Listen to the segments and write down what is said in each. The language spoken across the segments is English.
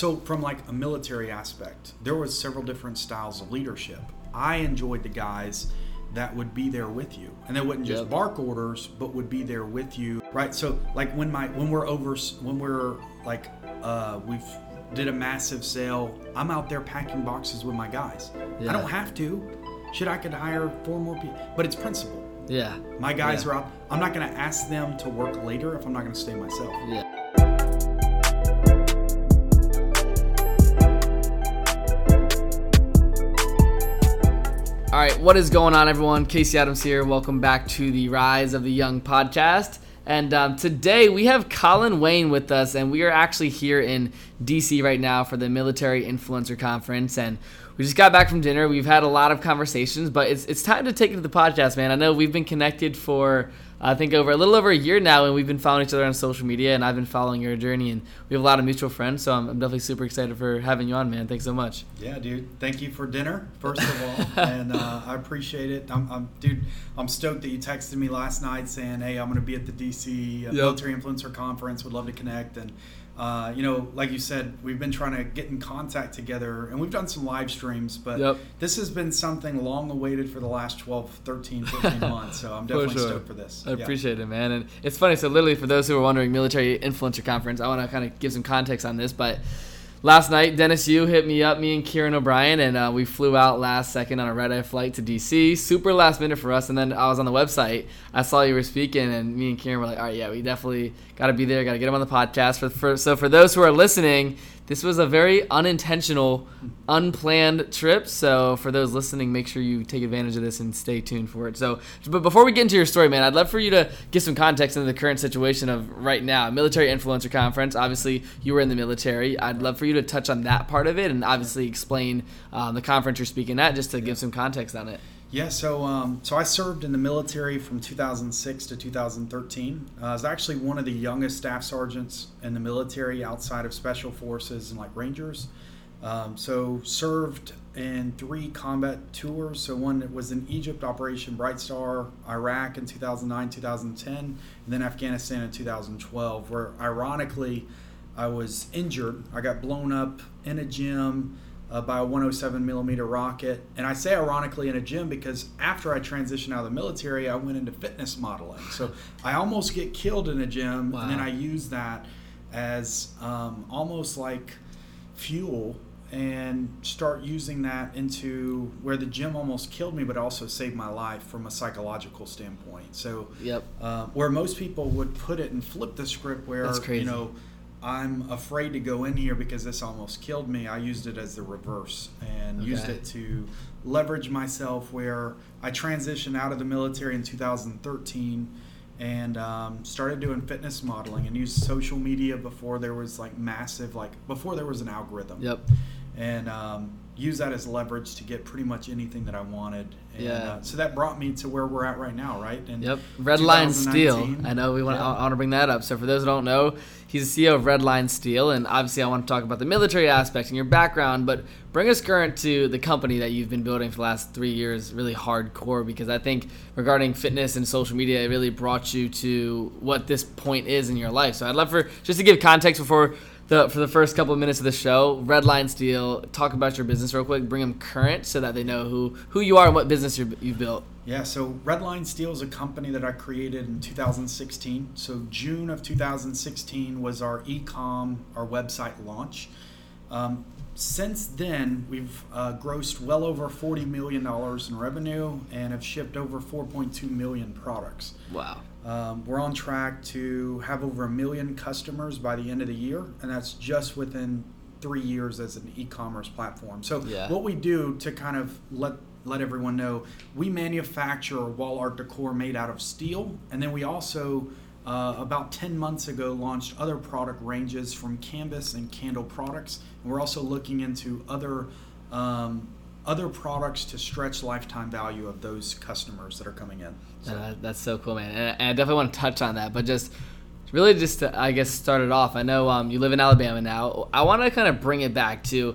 So from like a military aspect, there was several different styles of leadership. I enjoyed the guys that would be there with you, and they wouldn't just Yep. bark orders, but would be there with you, right? So like when my when we're over when we're like uh, we've did a massive sale, I'm out there packing boxes with my guys. Yeah. I don't have to. Shit, I could hire four more people, but it's principle. Yeah. My guys Yeah. are out. I'm not going to ask them to work later if I'm not going to stay myself. Yeah. What is going on, everyone? Casey Adams here. Welcome back to the Rise of the Young podcast. And um, today we have Colin Wayne with us, and we are actually here in DC right now for the Military Influencer Conference. And we just got back from dinner. We've had a lot of conversations, but it's, it's time to take it to the podcast, man. I know we've been connected for I think over a little over a year now, and we've been following each other on social media, and I've been following your journey, and we have a lot of mutual friends. So I'm, I'm definitely super excited for having you on, man. Thanks so much. Yeah, dude. Thank you for dinner, first of all, and uh, I appreciate it. I'm, I'm, dude. I'm stoked that you texted me last night saying, "Hey, I'm going to be at the DC uh, Military Influencer Conference. Would love to connect." And uh, you know, like you said, we've been trying to get in contact together, and we've done some live streams. But Yep. this has been something long awaited for the last 12, 13, 14 months. So I'm definitely sure. stoked for this. I Yeah. appreciate it, man. And it's funny. So, literally, for those who are wondering, military influencer conference. I want to kind of give some context on this. But last night, Dennis you hit me up, me and Kieran O'Brien, and uh, we flew out last second on a red eye flight to DC. Super last minute for us. And then I was on the website. I saw you were speaking, and me and Kieran were like, "All right, yeah, we definitely got to be there. Got to get him on the podcast." For, for so for those who are listening. This was a very unintentional, unplanned trip. So for those listening, make sure you take advantage of this and stay tuned for it. So, but before we get into your story, man, I'd love for you to give some context into the current situation of right now, military influencer conference. Obviously, you were in the military. I'd love for you to touch on that part of it and obviously explain um, the conference you're speaking at, just to give some context on it. Yeah, so um, so I served in the military from 2006 to 2013. Uh, I was actually one of the youngest staff sergeants in the military outside of special forces and like Rangers. Um, so served in three combat tours. So one was in Egypt, Operation Bright Star, Iraq in 2009, 2010, and then Afghanistan in 2012, where ironically I was injured. I got blown up in a gym uh, by a 107 millimeter rocket. And I say ironically in a gym because after I transitioned out of the military, I went into fitness modeling. So I almost get killed in a gym, and then I use that as um, almost like fuel and start using that into where the gym almost killed me, but also saved my life from a psychological standpoint. So Yep. uh, where most people would put it and flip the script where That's crazy. you know i'm afraid to go in here because this almost killed me i used it as the reverse and used it to leverage myself where i transitioned out of the military in 2013 and um, started doing fitness modeling and used social media before there was like massive like before there was an algorithm Yep. and um, use that as leverage to get pretty much anything that I wanted. Yeah. Uh, so that brought me to where we're at right now, right? And Yep. Redline Steel. I know we want. Yeah. I want to bring that up. So for those who don't know, he's the CEO of Redline Steel, and obviously I want to talk about the military aspect and your background. But bring us current to the company that you've been building for the last three years, really hardcore. Because I think regarding fitness and social media, it really brought you to what this point is in your life. So I'd love for just to give context before. The, for the first couple of minutes of the show, Redline Steel, talk about your business real quick. Bring them current so that they know who, who you are and what business you're, you've built. Yeah, so Redline Steel is a company that I created in 2016. So June of 2016 was our e-com, our website launch. Um, since then, we've uh, grossed well over 40 million dollars in revenue and have shipped over 4.2 million products. Wow. Um, we're on track to have over a million customers by the end of the year, and that's just within three years as an e-commerce platform. So Yeah. what we do to kind of let let everyone know, we manufacture wall art decor made out of steel, and then we also uh, about 10 months ago launched other product ranges from canvas and candle products and we're also looking into other um, other products to stretch lifetime value of those customers that are coming in So- Uh, that's so cool, man. And, I definitely want to touch on that, but just really just to, I guess, start it off. I know um, you live in Alabama now. I want to kind of bring it back to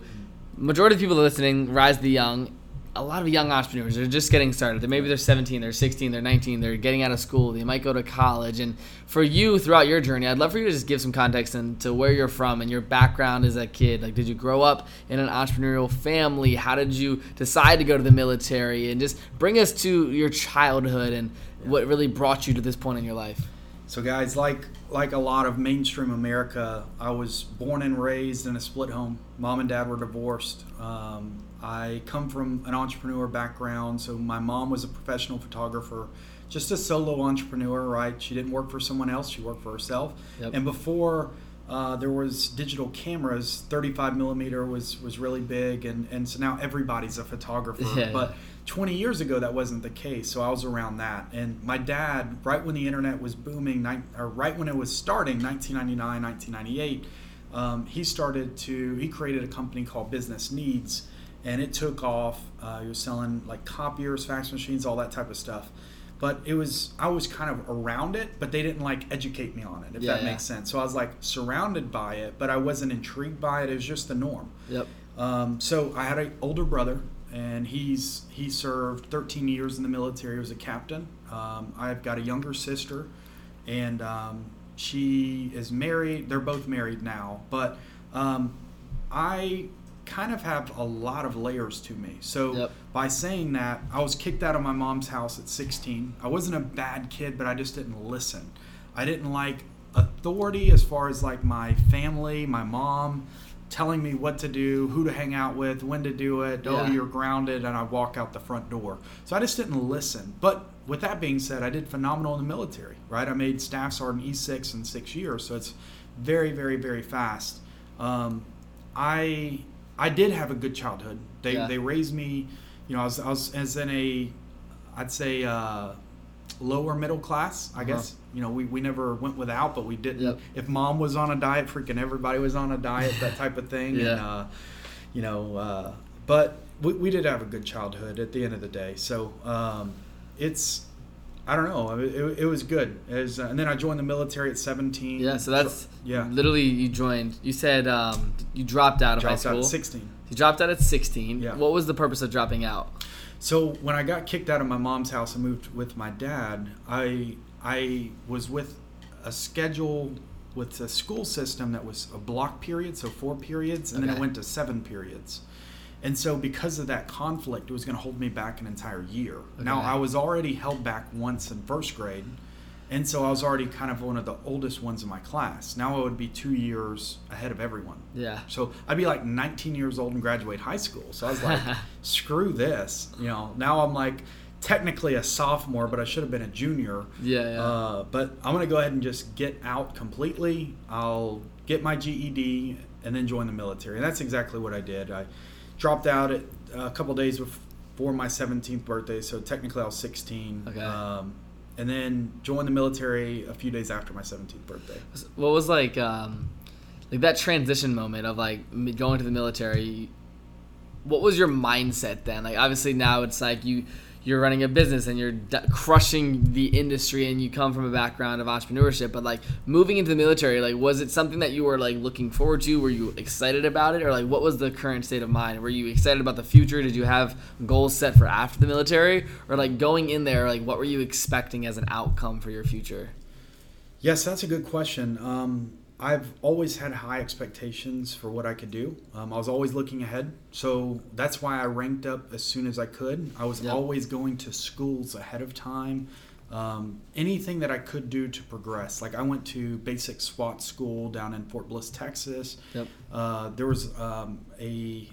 majority of people listening, Rise the Young. A lot of young entrepreneurs are just getting started. Maybe they're 17, they're 16, they're 19, they're getting out of school, they might go to college. And for you, throughout your journey, I'd love for you to just give some context into where you're from and your background as a kid. Like, did you grow up in an entrepreneurial family? How did you decide to go to the military? And just bring us to your childhood and what really brought you to this point in your life. So, guys, like like a lot of mainstream America, I was born and raised in a split home. Mom and dad were divorced. Um, I come from an entrepreneur background, so my mom was a professional photographer, just a solo entrepreneur, right? She didn't work for someone else; she worked for herself. Yep. And before uh, there was digital cameras, 35 millimeter was was really big, and and so now everybody's a photographer. Yeah. But 20 years ago, that wasn't the case. So I was around that, and my dad, right when the internet was booming, or right when it was starting, 1999, 1998. Um, he started to he created a company called Business Needs, and it took off. Uh, he was selling like copiers, fax machines, all that type of stuff. But it was I was kind of around it, but they didn't like educate me on it, if Yeah, that yeah. makes sense. So I was like surrounded by it, but I wasn't intrigued by it. It was just the norm. Yep. Um, so I had an older brother, and he's he served 13 years in the military. He was a captain. Um, I've got a younger sister, and um, she is married. They're both married now, but um, I kind of have a lot of layers to me. So Yep. by saying that, I was kicked out of my mom's house at 16. I wasn't a bad kid, but I just didn't listen. I didn't like authority as far as like my family, my mom telling me what to do, who to hang out with, when to do it. Oh, you're grounded, and I walk out the front door. So I just didn't listen. But with that being said, I did phenomenal in the military, right? I made staff sergeant E6 in six years, so it's very, very, very fast. Um, I I did have a good childhood. They Yeah. they raised me, you know, I was I was as in a, I'd say uh, lower middle class. I guess you know we, we never went without, but we didn't. Yep. If mom was on a diet, freaking everybody was on a diet, that type of thing. And, Yeah. uh, you know, uh, but we, we did have a good childhood at the end of the day. So um, it's. I don't know. It, it, it was good. It was, uh, and then I joined the military at 17. Yeah, so that's yeah. literally you joined. You said um, you dropped out of Dropped high out school. at 16. You dropped out at 16. Yeah. What was the purpose of dropping out? So when I got kicked out of my mom's house and moved with my dad, I I was with a schedule with a school system that was a block period, so four periods, and then it went to seven periods. And so because of that conflict, it was going to hold me back an entire year. Now I was already held back once in first grade, and so I was already kind of one of the oldest ones in my class. Now I would be two years ahead of everyone. Yeah. So I'd be like 19 years old and graduate high school. So I was like, screw this. You know, now I'm like technically a sophomore, but I should have been a junior. Yeah, yeah. Uh, but I'm going to go ahead and just get out completely. I'll get my GED and then join the military. And that's exactly what I did. I dropped out at a couple days before my 17th birthday. So technically I was 16. Okay. Um, and then joined the military a few days after my 17th birthday. What was like, um, like that transition moment of like going to the military? What was your mindset then? Like, obviously now it's like you you're running a business and you're d- crushing the industry, and you come from a background of entrepreneurship. But like moving into the military, like was it something that you were like looking forward to? Were you excited about it, or like what was the current state of mind? Were you excited about the future? Did you have goals set for after the military, or like going in there, like what were you expecting as an outcome for your future? Yes, that's a good question. Um, I've always had high expectations for what I could do. Um, I was always looking ahead. So that's why I ranked up as soon as I could. I was Yep. always going to schools ahead of time. Um, anything that I could do to progress. Like I went to basic SWAT school down in Fort Bliss, Texas. Yep. Uh, there was um, a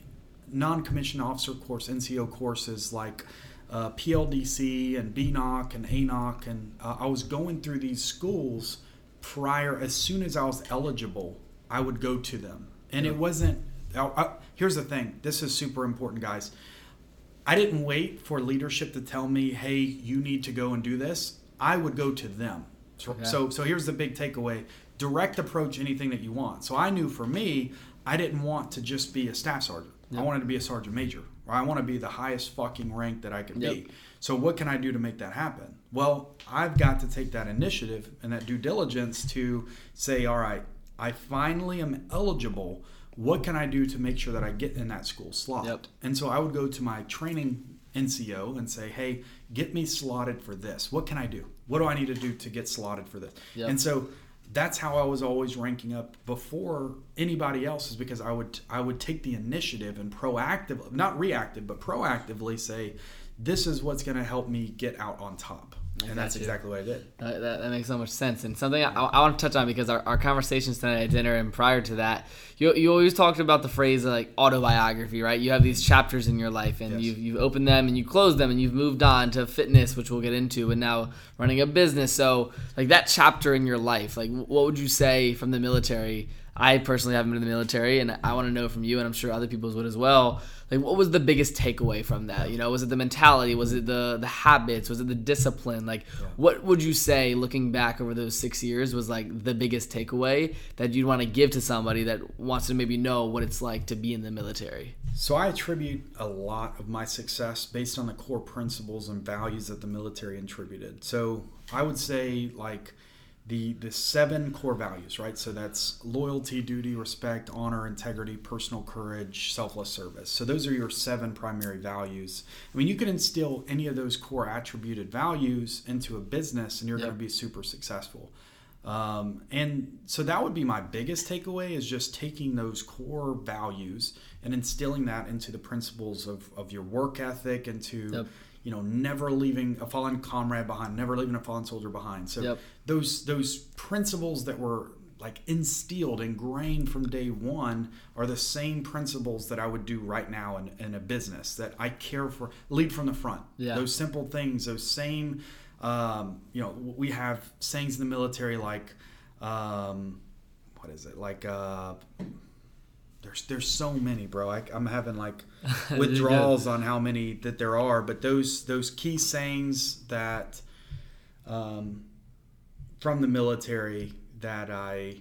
non-commissioned officer course, NCO courses like uh, PLDC and BNOC and ANOC, and uh, I was going through these schools prior. As soon as I was eligible, I would go to them, and Yeah. it wasn't. I, I, here's the thing. This is super important, guys. I didn't wait for leadership to tell me, "Hey, you need to go and do this." I would go to them. So, so, so here's the big takeaway: direct approach anything that you want. So I knew for me, I didn't want to just be a staff sergeant. I wanted to be a sergeant major. Or I want to be the highest fucking rank that I could Yep. be. So what can I do to make that happen? Well, I've got to take that initiative and that due diligence to say, all right, I finally am eligible. What can I do to make sure that I get in that school slot? Yep. And so I would go to my training NCO and say, "Hey, get me slotted for this. What can I do? What do I need to do to get slotted for this?" Yep. And so that's how I was always ranking up before anybody else is because I would I would take the initiative and proactive not reactive, but proactively say, "This is what's going to help me get out on top." And that's you. exactly what I did. Uh, that, that makes so much sense. And something I, I want to touch on because our, our conversations tonight at dinner and prior to that, you, you always talked about the phrase like autobiography, right? You have these chapters in your life and Yes. you've, you've opened them and you closed them and you've moved on to fitness, which we'll get into, and now running a business. So, like that chapter in your life, like what would you say from the military? I personally haven't been in the military, and I want to know from you, and I'm sure other people would as well. Like, what was the biggest takeaway from that? You know, was it the mentality? Was it the the habits? Was it the discipline? Like, what would you say, looking back over those six years, was like the biggest takeaway that you'd want to give to somebody that wants to maybe know what it's like to be in the military? So I attribute a lot of my success based on the core principles and values that the military attributed. So I would say like the the seven core values, right? So that's loyalty, duty, respect, honor, integrity, personal courage, selfless service. So those are your seven primary values. I mean, you can instill any of those core attributed values into a business and you're Yep. going to be super successful. Um, and so that would be my biggest takeaway is just taking those core values and instilling that into the principles of, of your work ethic, into Yep. You know never leaving a fallen comrade behind, never leaving a fallen soldier behind. So Yep. those those principles that were like instilled, ingrained from day one, are the same principles that I would do right now in, in a business that I care for. Lead from the front. Yeah. Those simple things, those same, um, you know, we have sayings in the military like, um, what is it? Like, uh, there's there's so many, bro. I, I'm having like withdrawals on how many that there are, but those those key sayings that um, from the military that I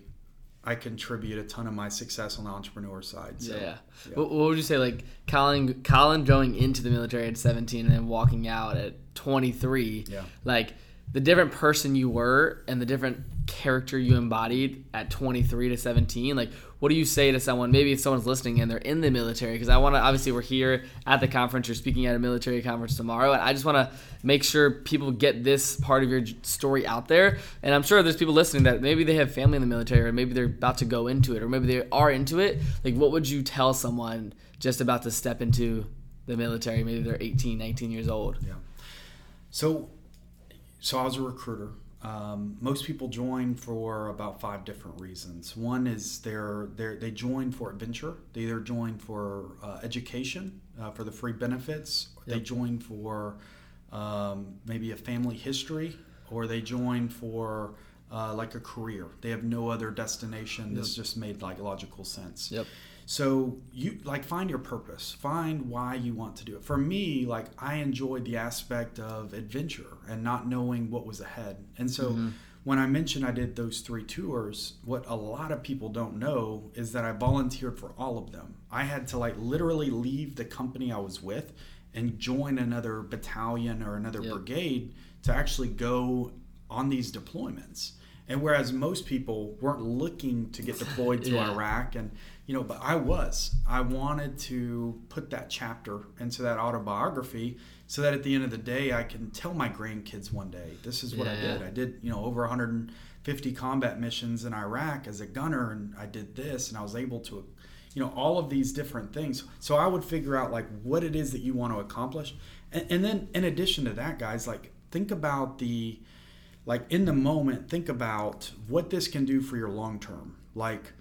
I contribute a ton of my success on the entrepreneur side. So, yeah. yeah. What, what would you say, like Colin? Colin going into the military at 17 and then walking out at 23. Yeah. Like the different person you were and the different character you embodied at 23 to 17. Like, what do you say to someone? Maybe if someone's listening and they're in the military, because I want to. Obviously, we're here at the conference. You're speaking at a military conference tomorrow, and I just want to make sure people get this part of your story out there. And I'm sure there's people listening that maybe they have family in the military, or maybe they're about to go into it, or maybe they are into it. Like, what would you tell someone just about to step into the military? Maybe they're 18, 19 years old. Yeah. So, so I was a recruiter. Um, most people join for about five different reasons. One is they're, they're they join for adventure. They either join for uh, education, uh, for the free benefits. Or They join for um, maybe a family history, or they join for uh, like a career. They have no other destination. This just made like logical sense. Yep. So you like find your purpose, find why you want to do it. For me, like I enjoyed the aspect of adventure and not knowing what was ahead. And so mm-hmm. when I mentioned I did those three tours, what a lot of people don't know is that I volunteered for all of them. I had to like literally leave the company I was with and join another battalion or another Yep. brigade to actually go on these deployments. And whereas most people weren't looking to get deployed to Yeah. Iraq and you know, but I was. I wanted to put that chapter into that autobiography so that at the end of the day I can tell my grandkids one day, this is what I Yeah. did. I did, you know, over 150 combat missions in Iraq as a gunner and I did this and I was able to you know all of these different things so i would figure out like what it is that you want to accomplish and, and then in addition to that guys like think about the like in the moment think about what this can do for your long term like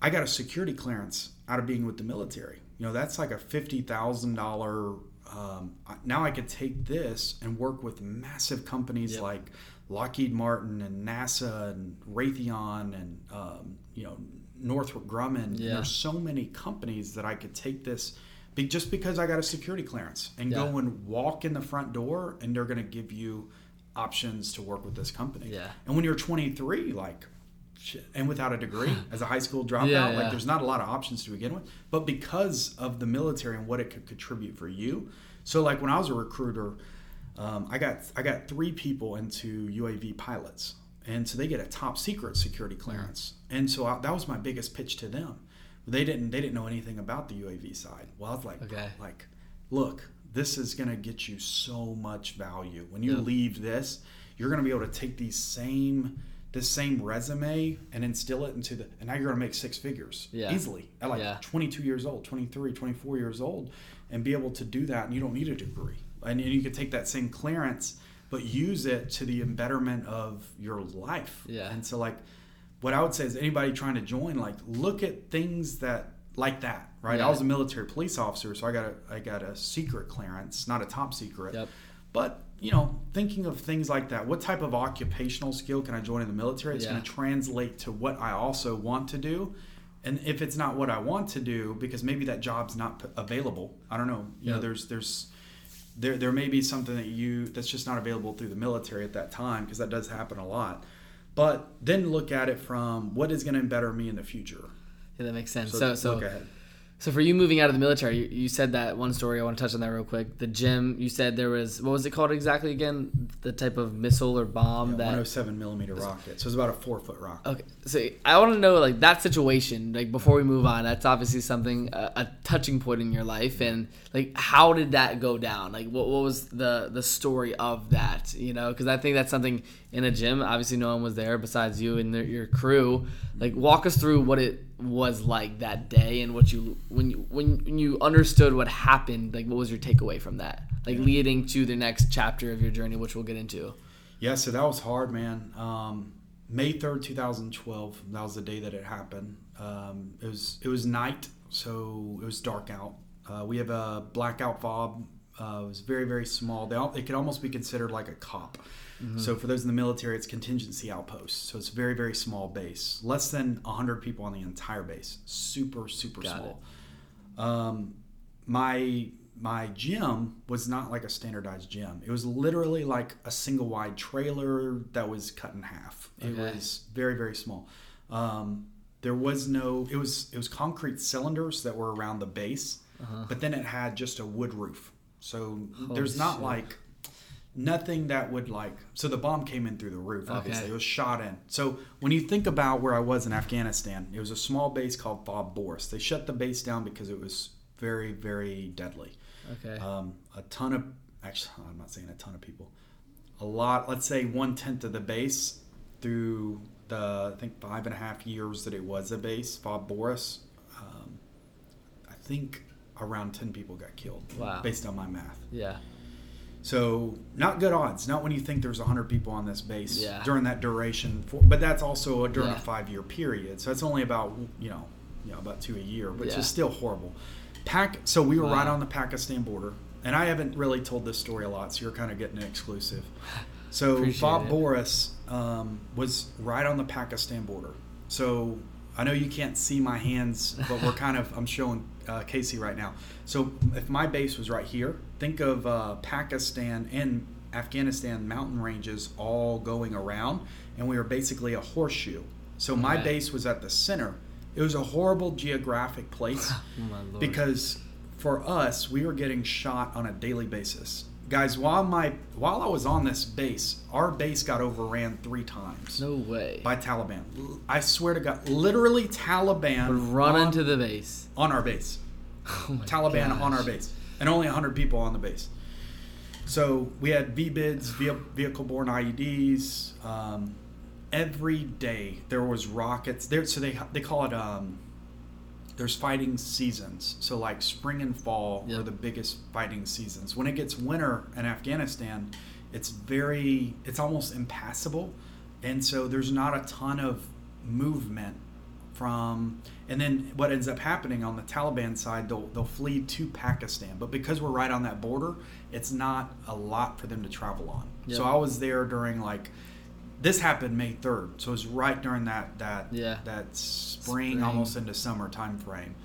i got a security clearance out of being with the military you know that's like a $50000 um, now i could take this and work with massive companies Yep. like lockheed martin and nasa and raytheon and um, you know northrop grumman Yeah. there's so many companies that i could take this be, just because i got a security clearance and Yeah. go and walk in the front door and they're going to give you options to work with this company. Yeah. and when you're 23 like shit, and without a degree as a high school dropout Yeah, like there's not a lot of options to begin with. But because of the military and what it could contribute for you so like when i was a recruiter um, i got i got three people into uav pilots and so they get a top secret security clearance. And so I, that was my biggest pitch to them. They didn't they didn't know anything about the uav side. Well i was like Okay. like look this is going to get you so much value. When you Yeah. leave this, you're going to be able to take these same this same resume and instill it into the and now you're going to make six figures Yeah. easily at like Yeah. 22 years old 23 24 years old and be able to do that and you don't need a degree and you can take that same clearance but use it to the betterment of your life Yeah. and so like what i would say is anybody trying to join like look at things that like that right Yeah. i was a military police officer so i got a i got a secret clearance not a top secret Yep. but you know, thinking of things like that, what type of occupational skill can I join in the military? It's Yeah. going to translate to what I also want to do. And if it's not what I want to do, because maybe that job's not available, I don't know. You know, there's there's there there may be something that you that's just not available through the military at that time because that does happen a lot. But then look at it from what is going to better me in the future. Yeah, that makes sense. So, So, so, so for you moving out of the military, you, you said that one story. I want to touch on that real quick. The gym. You said there was what was it called exactly again? The type of missile or bomb Yeah, that 107 millimeter rocket. So it's about a four foot rocket. Okay, so I want to know like that situation. Like before we move on, that's obviously something a, a touching point in your life, and like how did that go down? Like what, what was the the story of that? You know, because I think that's something in a gym. Obviously, no one was there besides you and the, your crew. Like walk us through what it was like that day and what you when you when, when you understood what happened. Like what was your takeaway from that? Like leading to the next chapter of your journey, which we'll get into. Yeah, so that was hard, man. Um, May third, two thousand twelve. That was the day that it happened. Um, it was it was night, so it was dark out. Uh, we have a blackout fob. Uh, it was very very small. They all, it could almost be considered like a cop. So for those in the military, it's contingency outpost. So it's a very very small base. Less than hundred people on the entire base. Super super Got small. Um, my my gym was not like a standardized gym. It was literally like a single wide trailer that was cut in half. It Okay. was very very small. Um, there was no. It was it was concrete cylinders that were around the base, but then it had just a wood roof. So there's not shit. like nothing that would like so the bomb came in through the roof obviously Okay. it was shot in so when you think about where i was in afghanistan it was a small base called FOB Boris they shut the base down because it was very very deadly Okay. um, a ton of actually i'm not saying a ton of people a lot let's say one tenth of the base through the i think five and a half years that it was a base FOB Boris um, i think around 10 people got killed Wow. based on my math yeah. So not good odds. Not when you think there's 100 people on this base Yeah. during that duration. For, but that's also during Yeah. a five-year period. So it's only about you know, you know about two a year, which Yeah. is still horrible. Pac. So we were right on the Pakistan border, and I haven't really told this story a lot. So you're kind of getting an exclusive. So Appreciate FOB it. Boris um, was right on the Pakistan border. So I know you can't see my hands, but we're kind of I'm showing uh, Casey right now. So if my base was right here, think of uh, Pakistan and Afghanistan mountain ranges all going around, and we were basically a horseshoe. So my Okay. base was at the center. It was a horrible geographic place Oh because for us we were getting shot on a daily basis guys while my while i was on this base our base got overran three times no way. by taliban I swear to god literally taliban run on, into the base. on our base Oh taliban on our base and only 100 people on the base so we had VBIEDs, vehicle borne ieds um, every day there was rockets there so they they call it um, there's fighting seasons. So like spring and fall are the biggest fighting seasons. When it gets winter in Afghanistan, it's very it's almost impassable. And so there's not a ton of movement from and then what ends up happening on the Taliban side they'll they'll flee to Pakistan. But because we're right on that border, it's not a lot for them to travel on. So I was there during like this happened May 3rd. So it was right during that that Yeah. that spring, Spring. almost into summer time frame.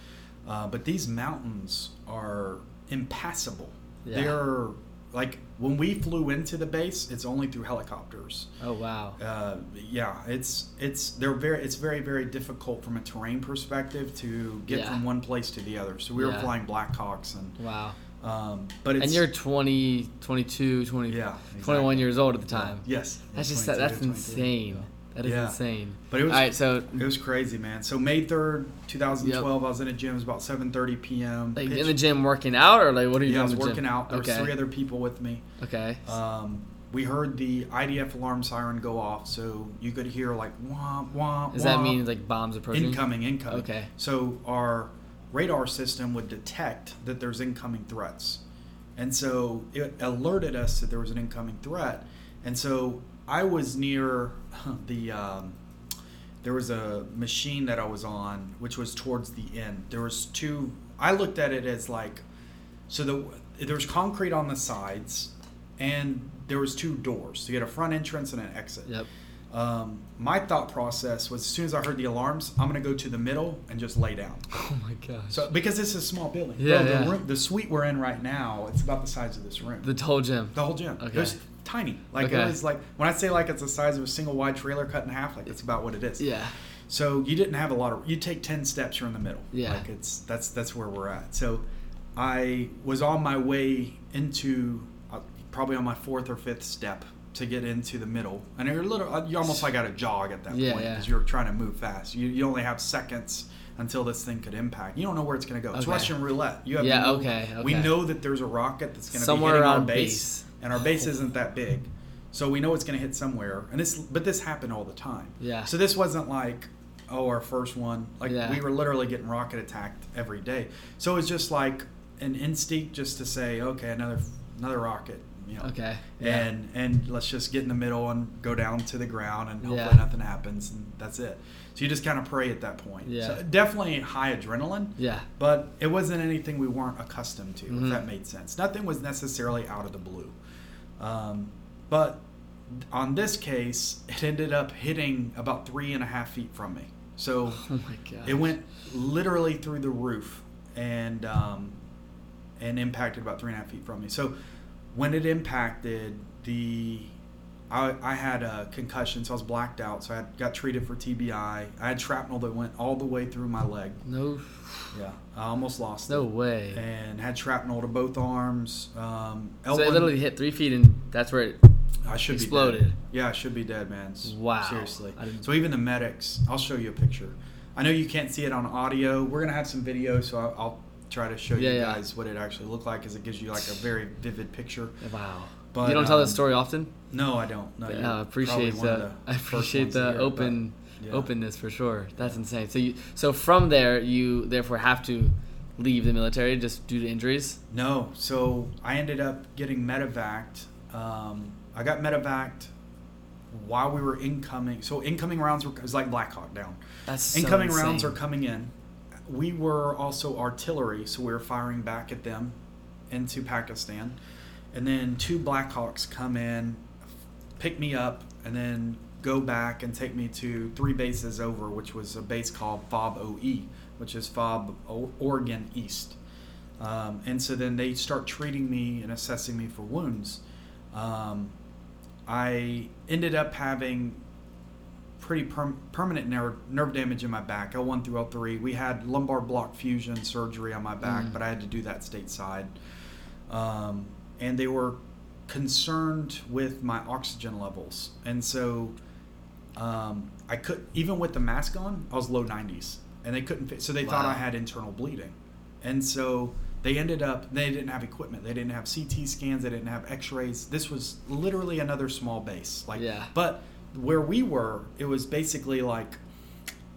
Uh, but these mountains are impassable. Yeah. They're like when we flew into the base, it's only through helicopters. Oh wow. Uh, yeah, it's it's they're very it's very very difficult from a terrain perspective to get Yeah. from one place to the other. So we were flying Blackhawks and Wow. um, but it's And you're 20, 22, 20, Yeah, 21 years old at the time. yes That's just 22 that's to 23. insane. That is Yeah. insane. But it was All right, so it was crazy, man. So May third, two thousand twelve, I was in a gym. It was about seven thirty p.m. like Pitch- in the gym working out or like what are you yeah, I was in the gym? working out. There okay. was three other people with me. Okay. Um, we heard the IDF alarm siren go off, so you could hear like wah wah. Does wah, that mean like bombs approaching? incoming, incoming? Okay. So our radar system would detect that there's incoming threats, and so it alerted us that there was an incoming threat. And so I was near the. Um, there was a machine that I was on, which was towards the end. There was two. I looked at it as like, so the there was concrete on the sides, and there was two doors. So you had a front entrance and an exit. Yep. Um, my thought process was as soon as I heard the alarms, I'm gonna go to the middle and just lay down. Oh my gosh. So because this is a small building, Yeah, Bro, yeah. The, room, the suite we're in right now, it's about the size of this room. the whole gym. The whole gym. Okay. Was tiny. Like Okay. it was like when I say like it's the size of a single wide trailer cut in half, like it's about what it is. Yeah. So you didn't have a lot of. You take ten steps, you're in the middle. Yeah. Like it's that's that's where we're at. So I was on my way into uh, probably on my fourth or fifth step to get into the middle, and you're little. uh, You almost like got to jog at that Yeah, point yeah. because you're trying to move fast. You you only have seconds until this thing could impact. You don't know where it's going to go. It's Okay. Russian roulette. You have Yeah, no- okay, We know that there's a rocket that's going to be hitting our base, base. And our base isn't that big. So we know it's going to hit somewhere, and this, but this happened all the time. Yeah. So this wasn't like, oh, our first one. Like Yeah. we were literally getting rocket attacked every day. So it was just like an instinct just to say, okay, another another rocket. You know. Okay. Yeah. And and let's just get in the middle and go down to the ground, and hopefully Yeah. nothing happens, and that's it. So you just kind of pray at that point. Yeah. So definitely high adrenaline. Yeah. But it wasn't anything we weren't accustomed to, Mhm. if that made sense. Nothing was necessarily out of the blue. Um, but on this case, it ended up hitting about three and a half feet from me. So Oh my it went literally through the roof and um, and impacted about three and a half feet from me. So when it impacted, the I, I had a concussion, so I was blacked out. So I had, got treated for TBI. I had shrapnel that went all the way through my leg. No. Yeah, I almost lost No it. way. And had shrapnel to both arms. Um, L1 it literally hit three feet, and that's where it. I should be exploded. dead. Yeah, I should be dead, man. Wow. Seriously. So even the medics, I'll show you a picture. I know you can't see it on audio. We're gonna have some video, so I'll, I'll try to show Yeah, you yeah. guys what it actually looked like, because it gives you like a very vivid picture. Wow. But, you don't tell um, this story often. No, I don't. No, Yeah, I appreciate probably one of the. I appreciate the hear it, but- open yeah. openness for sure. That's insane. So you so from there you therefore have to leave the military just due to injuries. No, so I ended up getting medevaced. Um, I got medevaced while we were incoming. So incoming rounds were was like Black Hawk down. That's so incoming rounds are coming in. We were also artillery, so we were firing back at them into Pakistan. And then two Blackhawks come in, pick me up, and then go back and take me to three bases over, which was a base called FOB OE, which is FOB O- Orgun East. Um, and so then they start treating me and assessing me for wounds. Um, I ended up having pretty perm- permanent nerve, nerve damage in my back, L1 through L3. We had lumbar block fusion surgery on my back, Mm. but I had to do that stateside. Um, and they were concerned with my oxygen levels. And so um, I could, even with the mask on, I was low 90s. And they couldn't fit, so they thought I had internal bleeding. And so they ended up, they didn't have equipment. They didn't have CT scans, they didn't have x rays. This was literally another small base. Like, Yeah. But where we were, it was basically like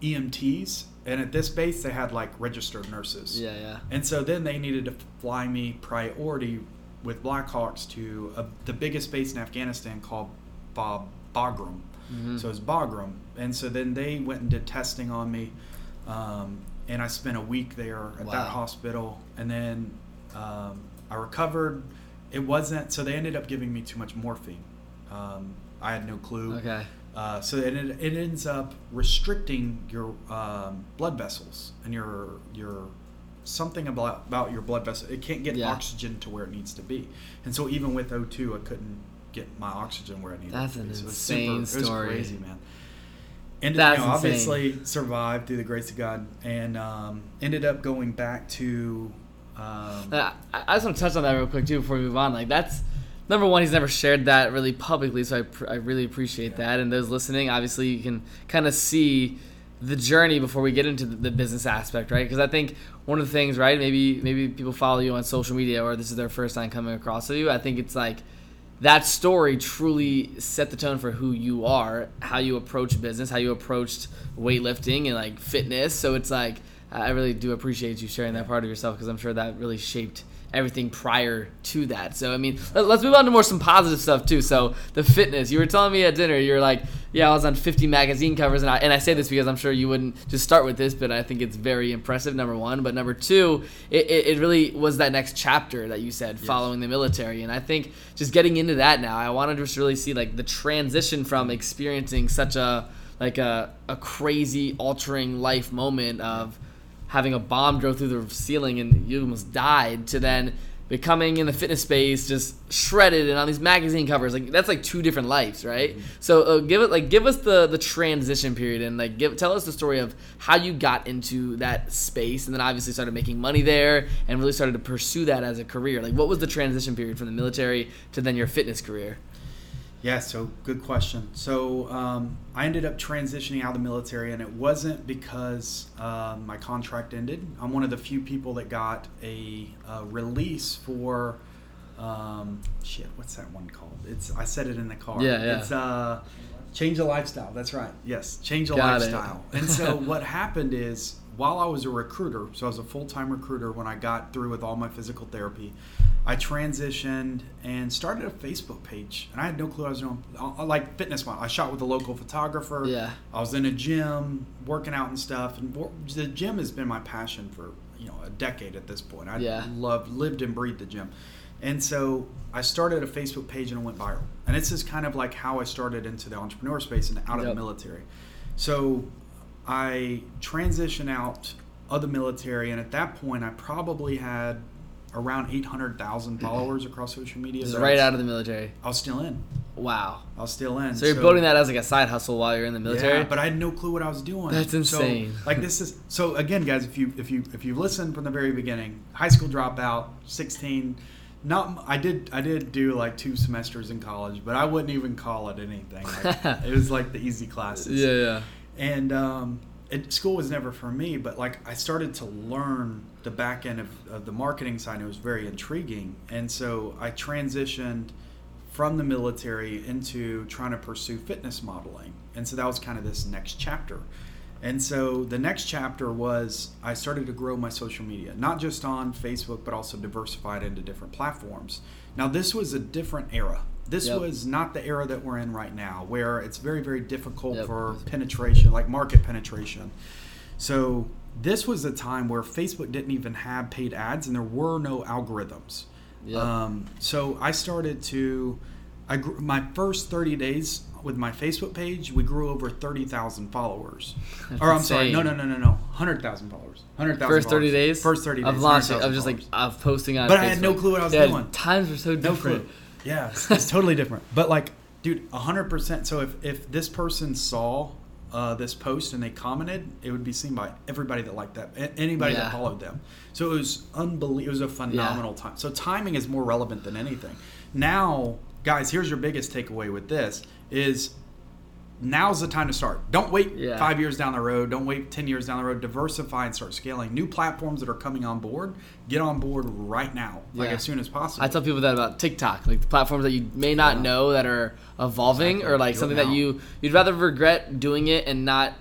EMTs. And at this base, they had like registered nurses. Yeah, yeah. And so then they needed to fly me priority with Blackhawks to a, the biggest base in Afghanistan called FOB Bagram. Mhm. So it's Bagram. And so then they went and did testing on me. Um, and I spent a week there at Wow. that hospital. And then um, I recovered. It wasn't, so they ended up giving me too much morphine. Um, I had no clue. Okay. Uh, so it, it ends up restricting your um, blood vessels and your your something about about your blood vessel. It can't get Yeah. oxygen to where it needs to be, and so even with O2, I couldn't get my oxygen where it needed. That's to an be. So insane super, story. It was crazy, man. And That's you know, obviously survived through the grace of God, and um, ended up going back to. Um, I, I just want to touch on that real quick too before we move on. Like that's number one, he's never shared that really publicly, so I, pr- I really appreciate that. And those listening, obviously, you can kind of see the journey before we get into the, business aspect, right? Because I think one of the things, right? Maybe maybe people follow you on social media, or this is their first time coming across you. I think it's like that story truly set the tone for who you are, how you approach business, how you approached weightlifting and like fitness. So it's like I really do appreciate you sharing that part of yourself because I'm sure that really shaped everything prior to that. So I mean, let's move on to more some positive stuff too. So the fitness. You were telling me at dinner, you're like, yeah, I was on 50 magazine covers, and I and I say this because I'm sure you wouldn't just start with this, but I think it's very impressive. Number one, but number two, it, it, it really was that next chapter that you said yes. following the military, and I think just getting into that now, I want to just really see like the transition from experiencing such a like a, a crazy altering life moment of having a bomb go through the ceiling and you almost died to then becoming in the fitness space just shredded and on these magazine covers. Like that's like two different lives right? Mm-hmm. so uh, give it like give us the the transition period and like give tell us the story of how you got into that space and then obviously started making money there and really started to pursue that as a career. Like what was the transition period from the military to then your fitness career yeah, so good question. So um, I ended up transitioning out of the military, and it wasn't because uh, my contract ended. I'm one of the few people that got a, a release for um, shit. What's that one called? It's I said it in the car. Yeah, yeah. It's uh, change the lifestyle. That's right. Yes, change the got lifestyle. and so what happened is while I was a recruiter, so I was a full time recruiter when I got through with all my physical therapy. I transitioned and started a Facebook page, and I had no clue I was doing. I like fitness model. I shot with a local photographer. Yeah. I was in a gym, working out and stuff, and the gym has been my passion for you know a decade at this point. I yeah. loved, lived, and breathed the gym, and so I started a Facebook page and it went viral. And this is kind of like how I started into the entrepreneur space and out of the military. So I transitioned out of the military, and at that point, I probably had around 800,000 followers across social media. So right out of the military. I was still in. Wow. I was still in. So you're so, building that as like a side hustle while you're in the military. Yeah, but I had no clue what I was doing. That's insane. So, like this is so again, guys. If you if you if you listen from the very beginning, high school dropout, 16. Not I did I did do like two semesters in college, but I wouldn't even call it anything. Like, it was like the easy classes. Yeah, yeah. And um, it, school was never for me, but like I started to learn the back end of, of the marketing side. It was very intriguing, and so I transitioned from the military into trying to pursue fitness modeling, and so that was kind of this next chapter. And so the next chapter was I started to grow my social media, not just on Facebook, but also diversified into different platforms. Now, this was a different era. This yep. was not the era that we're in right now, where it's very, very difficult yep. for penetration, like market penetration. So this was a time where Facebook didn't even have paid ads, and there were no algorithms. Yep. Um, so I started to, I grew, my first 30 days with my Facebook page, we grew over 30,000 followers. That's or I'm insane. sorry, no, no, no, no, no, 100,000 followers. 100,000 First 30 days? First 30 days. Of launching, of just like, of posting on But Facebook. I had no clue what I was yeah, doing. Times were so different. No yeah, it's, it's totally different. But like, dude, hundred percent. So if if this person saw uh, this post and they commented, it would be seen by everybody that liked that, anybody yeah. that followed them. So it was unbelievable. It was a phenomenal yeah. time. So timing is more relevant than anything. Now, guys, here's your biggest takeaway with this: is now's the time to start. Don't wait yeah. five years down the road. Don't wait 10 years down the road. Diversify and start scaling. New platforms that are coming on board, get on board right now, like yeah. as soon as possible. I tell people that about TikTok, like the platforms that you may not yeah. know that are evolving exactly. or like something that you, you'd rather regret doing it and not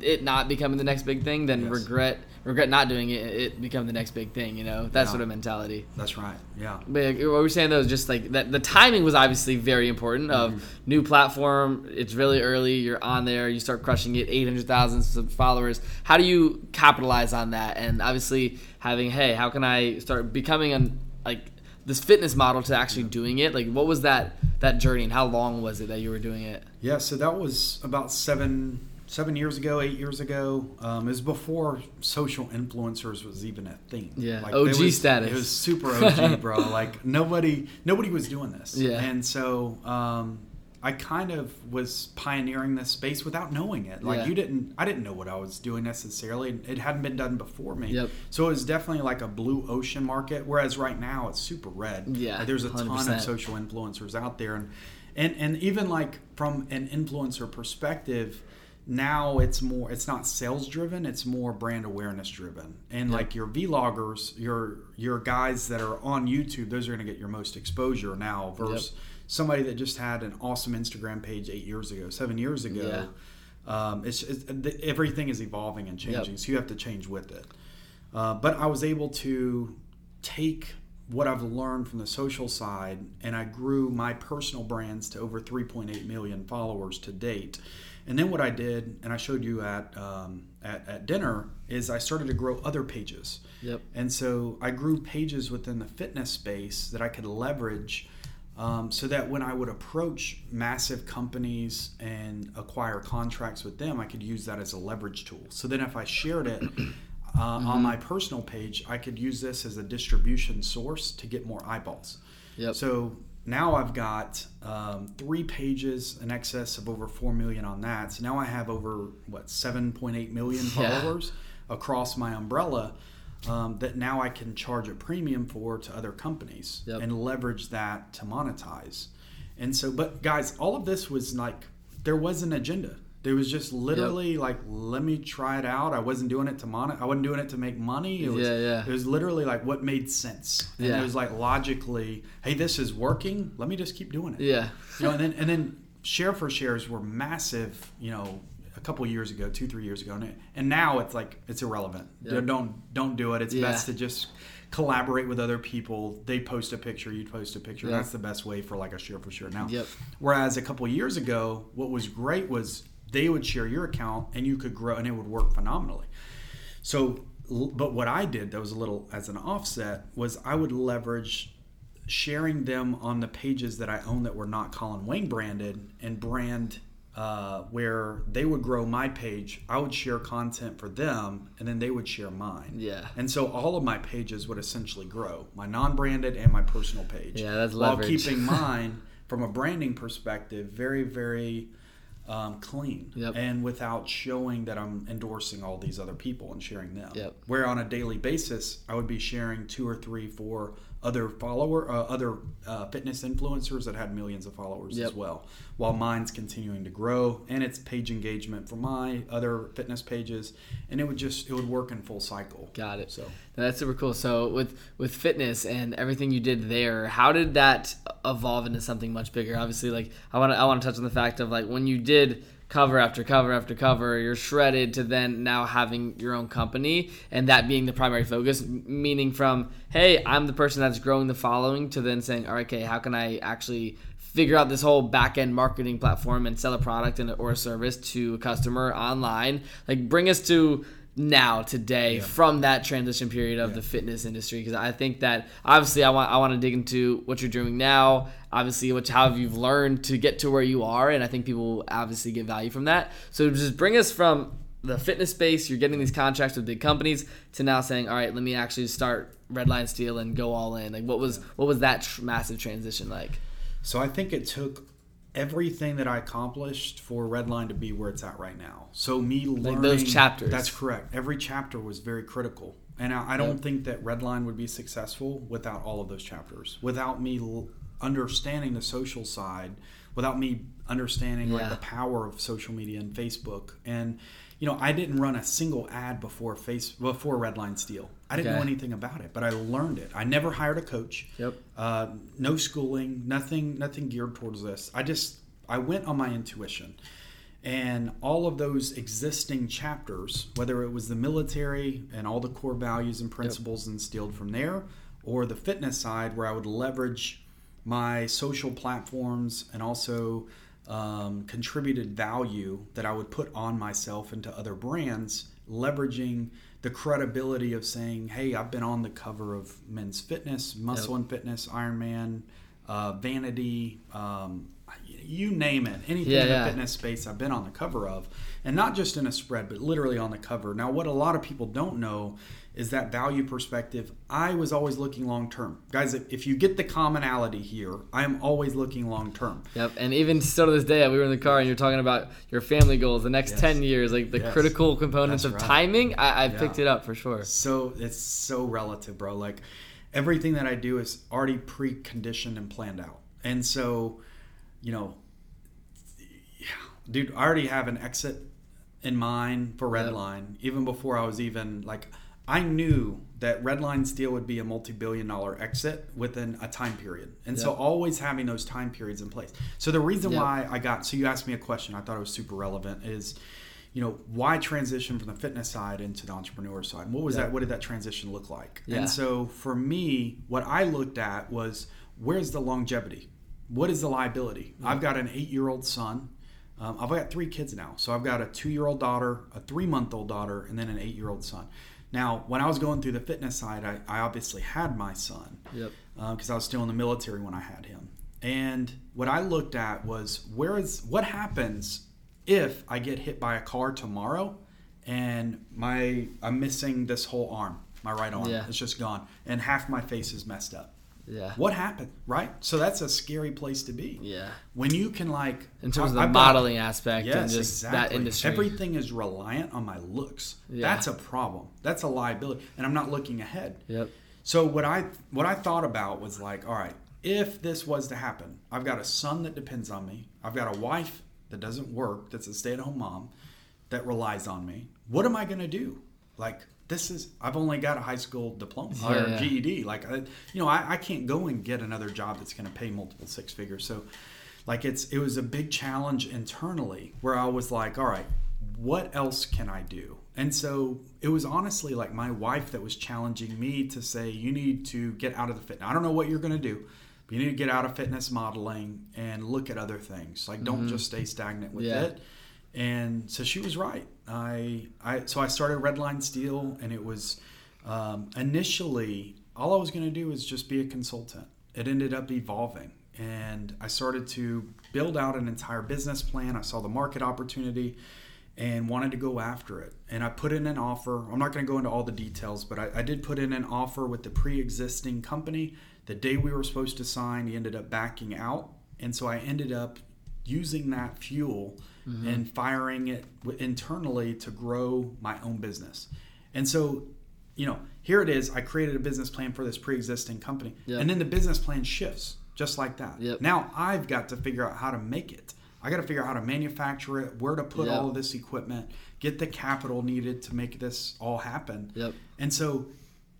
it not becoming the next big thing than yes. regret regret not doing it, it become the next big thing. You know, that yeah. sort of mentality. That's right. Yeah. But what we're saying though is just like that. The timing was obviously very important. Of mm-hmm. new platform, it's really early. You're on there. You start crushing it. Eight hundred thousand followers. How do you capitalize on that? And obviously having, hey, how can I start becoming an like this fitness model to actually doing it like what was that that journey and how long was it that you were doing it yeah so that was about seven seven years ago, eight years ago. Um, it was before social influencers was even a thing. Yeah, like, OG was, status. It was super OG, bro. like nobody, nobody was doing this. Yeah, and so um, I kind of was pioneering this space without knowing it. Like Yeah. you didn't, I didn't know what I was doing necessarily. It hadn't been done before me. Yep. So it was definitely like a blue ocean market. Whereas right now it's super red. Yeah, Like, there's a ton 100%. of social influencers out there, and and and even like from an influencer perspective. Now it's more it's not sales driven, it's more brand awareness driven. And Yep. like your vloggers, your your guys that are on YouTube, those are going to get your most exposure now versus somebody that just had an awesome Instagram page 8 years ago, 7 years ago. Um, it's, it's the, everything is evolving and changing, Yep. so you have to change with it. Uh, but I was able to take what I've learned from the social side, and I grew my personal brands to over 3.8 million followers to date. And then what I did, and I showed you at um, at, at dinner, is I started to grow other pages. Yep. And so I grew pages within the fitness space that I could leverage um, so that when I would approach massive companies and acquire contracts with them, I could use that as a leverage tool. So then if I shared it uh, on my personal page, I could use this as a distribution source to get more eyeballs. Yep. So now I've got um, three pages in excess of over 4 million on that. So now I have over, what, 7.8 million Yeah. followers across my umbrella um, that now I can charge a premium for to other companies Yep. and leverage that to monetize. And so, but guys, all of this was like, there was an agenda. There was just literally like, let me try it out. I wasn't doing it to mon. I wasn't doing it to make money. It was, Yeah, yeah. It was literally like what made sense. And Yeah. it was like logically, hey, this is working. Let me just keep doing it. Yeah. You know, and then and then share for shares were massive. You know, a couple years ago, two three years ago, and, it, and now it's like it's irrelevant. Yeah. Don't don't do it. It's Yeah. best to just collaborate with other people. They post a picture, you post a picture. Yeah. That's the best way for like a share for share now. Yep. Whereas a couple years ago, what was great was they would share your account and you could grow and it would work phenomenally. So, but what I did that was a little as an offset was I would leverage sharing them on the pages that I own that were not Colin Wayne branded and brand uh, where they would grow my page. I would share content for them and then they would share mine. Yeah. And so all of my pages would essentially grow my non branded and my personal page. Yeah, that's leverage. While keeping mine from a branding perspective very, very um, clean Yep. and without showing that I'm endorsing all these other people and sharing them. Yep. Where on a daily basis, I would be sharing two or three, four other follower, uh, other uh, fitness influencers that had millions of followers Yep. as well. While mine's continuing to grow and it's page engagement for my other fitness pages, and it would just it would work in full cycle. Got it. So That's super cool. So with with fitness and everything you did there, how did that evolve into something much bigger? Obviously, like I want to I want to touch on the fact of like when you did cover after cover after cover, you're shredded to then now having your own company and that being the primary focus, meaning from hey, I'm the person that's growing the following to then saying, all right, okay, how can I actually figure out this whole back end marketing platform and sell a product and or a service to a customer online? Like bring us to now today from that transition period of the fitness industry because I think that obviously I want I want to dig into what you're doing now obviously what how have you've learned to get to where you are and I think people will obviously get value from that. So just bring us from the fitness space you're getting these contracts with big companies to now saying all right let me actually start Redline Steel and go all in. Like what was what was that tr- massive transition like? So I think it took everything that I accomplished for Redline to be where it's at right now. So me learning those chapters. That's correct. Every chapter was very critical, and I, I don't think that Redline would be successful without all of those chapters. Without me l- understanding the social side, without me understanding Yeah. like the power of social media and Facebook, and you know, I didn't run a single ad before face before Redline Steel. I didn't know anything about it, but I learned it. I never hired a coach. Yep. Uh, no schooling, nothing, nothing geared towards this. I just I went on my intuition, and all of those existing chapters, whether it was the military and all the core values and principles instilled from there, or the fitness side where I would leverage my social platforms and also um, contributed value that I would put on myself into other brands, leveraging the credibility of saying, "Hey, I've been on the cover of Men's Fitness, Muscle and Fitness, Ironman, uh, Vanity, um, you name it, anything Yeah, in the yeah. fitness space I've been on the cover of, and not just in a spread, but literally on the cover. Now, what a lot of people don't know is that value perspective. I was always looking long term, guys. If you get the commonality here, I am always looking long term. Yep, and even still to this day, we were in the car and you're talking about your family goals, the next Yes. ten years, like the Yes. critical components That's of right. timing. I, I Yeah. picked it up for sure. So it's so relative, bro. Like everything that I do is already preconditioned and planned out. And so, you know, yeah, dude, I already have an exit in mind for Yep. Redline even before I was even like I knew that Redline Steel would be a multi-billion dollar exit within a time period. And so always having those time periods in place. So the reason Yep. why I got so you asked me a question I thought it was super relevant is you know why transition from the fitness side into the entrepreneur side what was Yeah. that what did that transition look like Yeah. and so for me what i looked at was where's the longevity what is the liability i've got an eight year old son um, i've got three kids now so i've got a two year old daughter a three month old daughter and then an eight year old son now when i was going through the fitness side i, I obviously had my son Yep. Um, because I was still in the military when I had him. And what I looked at was where is what happens if I get hit by a car tomorrow and my I'm missing this whole arm, my right arm. Yeah. It's just gone, and half my face is messed up. Yeah. What happened, right? So that's a scary place to be. Yeah. When you can like In terms of the got- modeling aspect and Yes, just exactly. that industry. Everything is reliant on my looks. Yeah. That's a problem. That's a liability, and I'm not looking ahead. Yep. So what I what I thought about was like, all right, if this was to happen, I've got a son that depends on me. I've got a wife that doesn't work, that's a stay-at-home mom that relies on me. What am I going to do? Like this is I've only got a high school diploma Yeah, or yeah. GED. Like I, you know, I, I can't go and get another job that's going to pay multiple six figures. So like it's it was a big challenge internally where I was like, all right, what else can I do? And so it was honestly like my wife that was challenging me to say, you need to get out of the fitness. I don't know what you're going to do, but you need to get out of fitness modeling and look at other things. Like, don't mm-hmm. just stay stagnant with Yeah. it. And so she was right. I, I so I started Redline Steel, and it was um, initially all I was going to do was just be a consultant. It ended up evolving, and I started to build out an entire business plan. I saw the market opportunity and wanted to go after it. And I put in an offer. I'm not going to go into all the details, but I, I did put in an offer with the pre existing company. The day we were supposed to sign, he ended up backing out. And so I ended up using that fuel Mm-hmm. and firing it internally to grow my own business. And so, you know, here it is. I created a business plan for this pre existing company. Yep. And then the business plan shifts just like that. Yep. Now I've got to figure out how to make it. I got to figure out how to manufacture it, where to put Yep. all of this equipment, get the capital needed to make this all happen. Yep. And so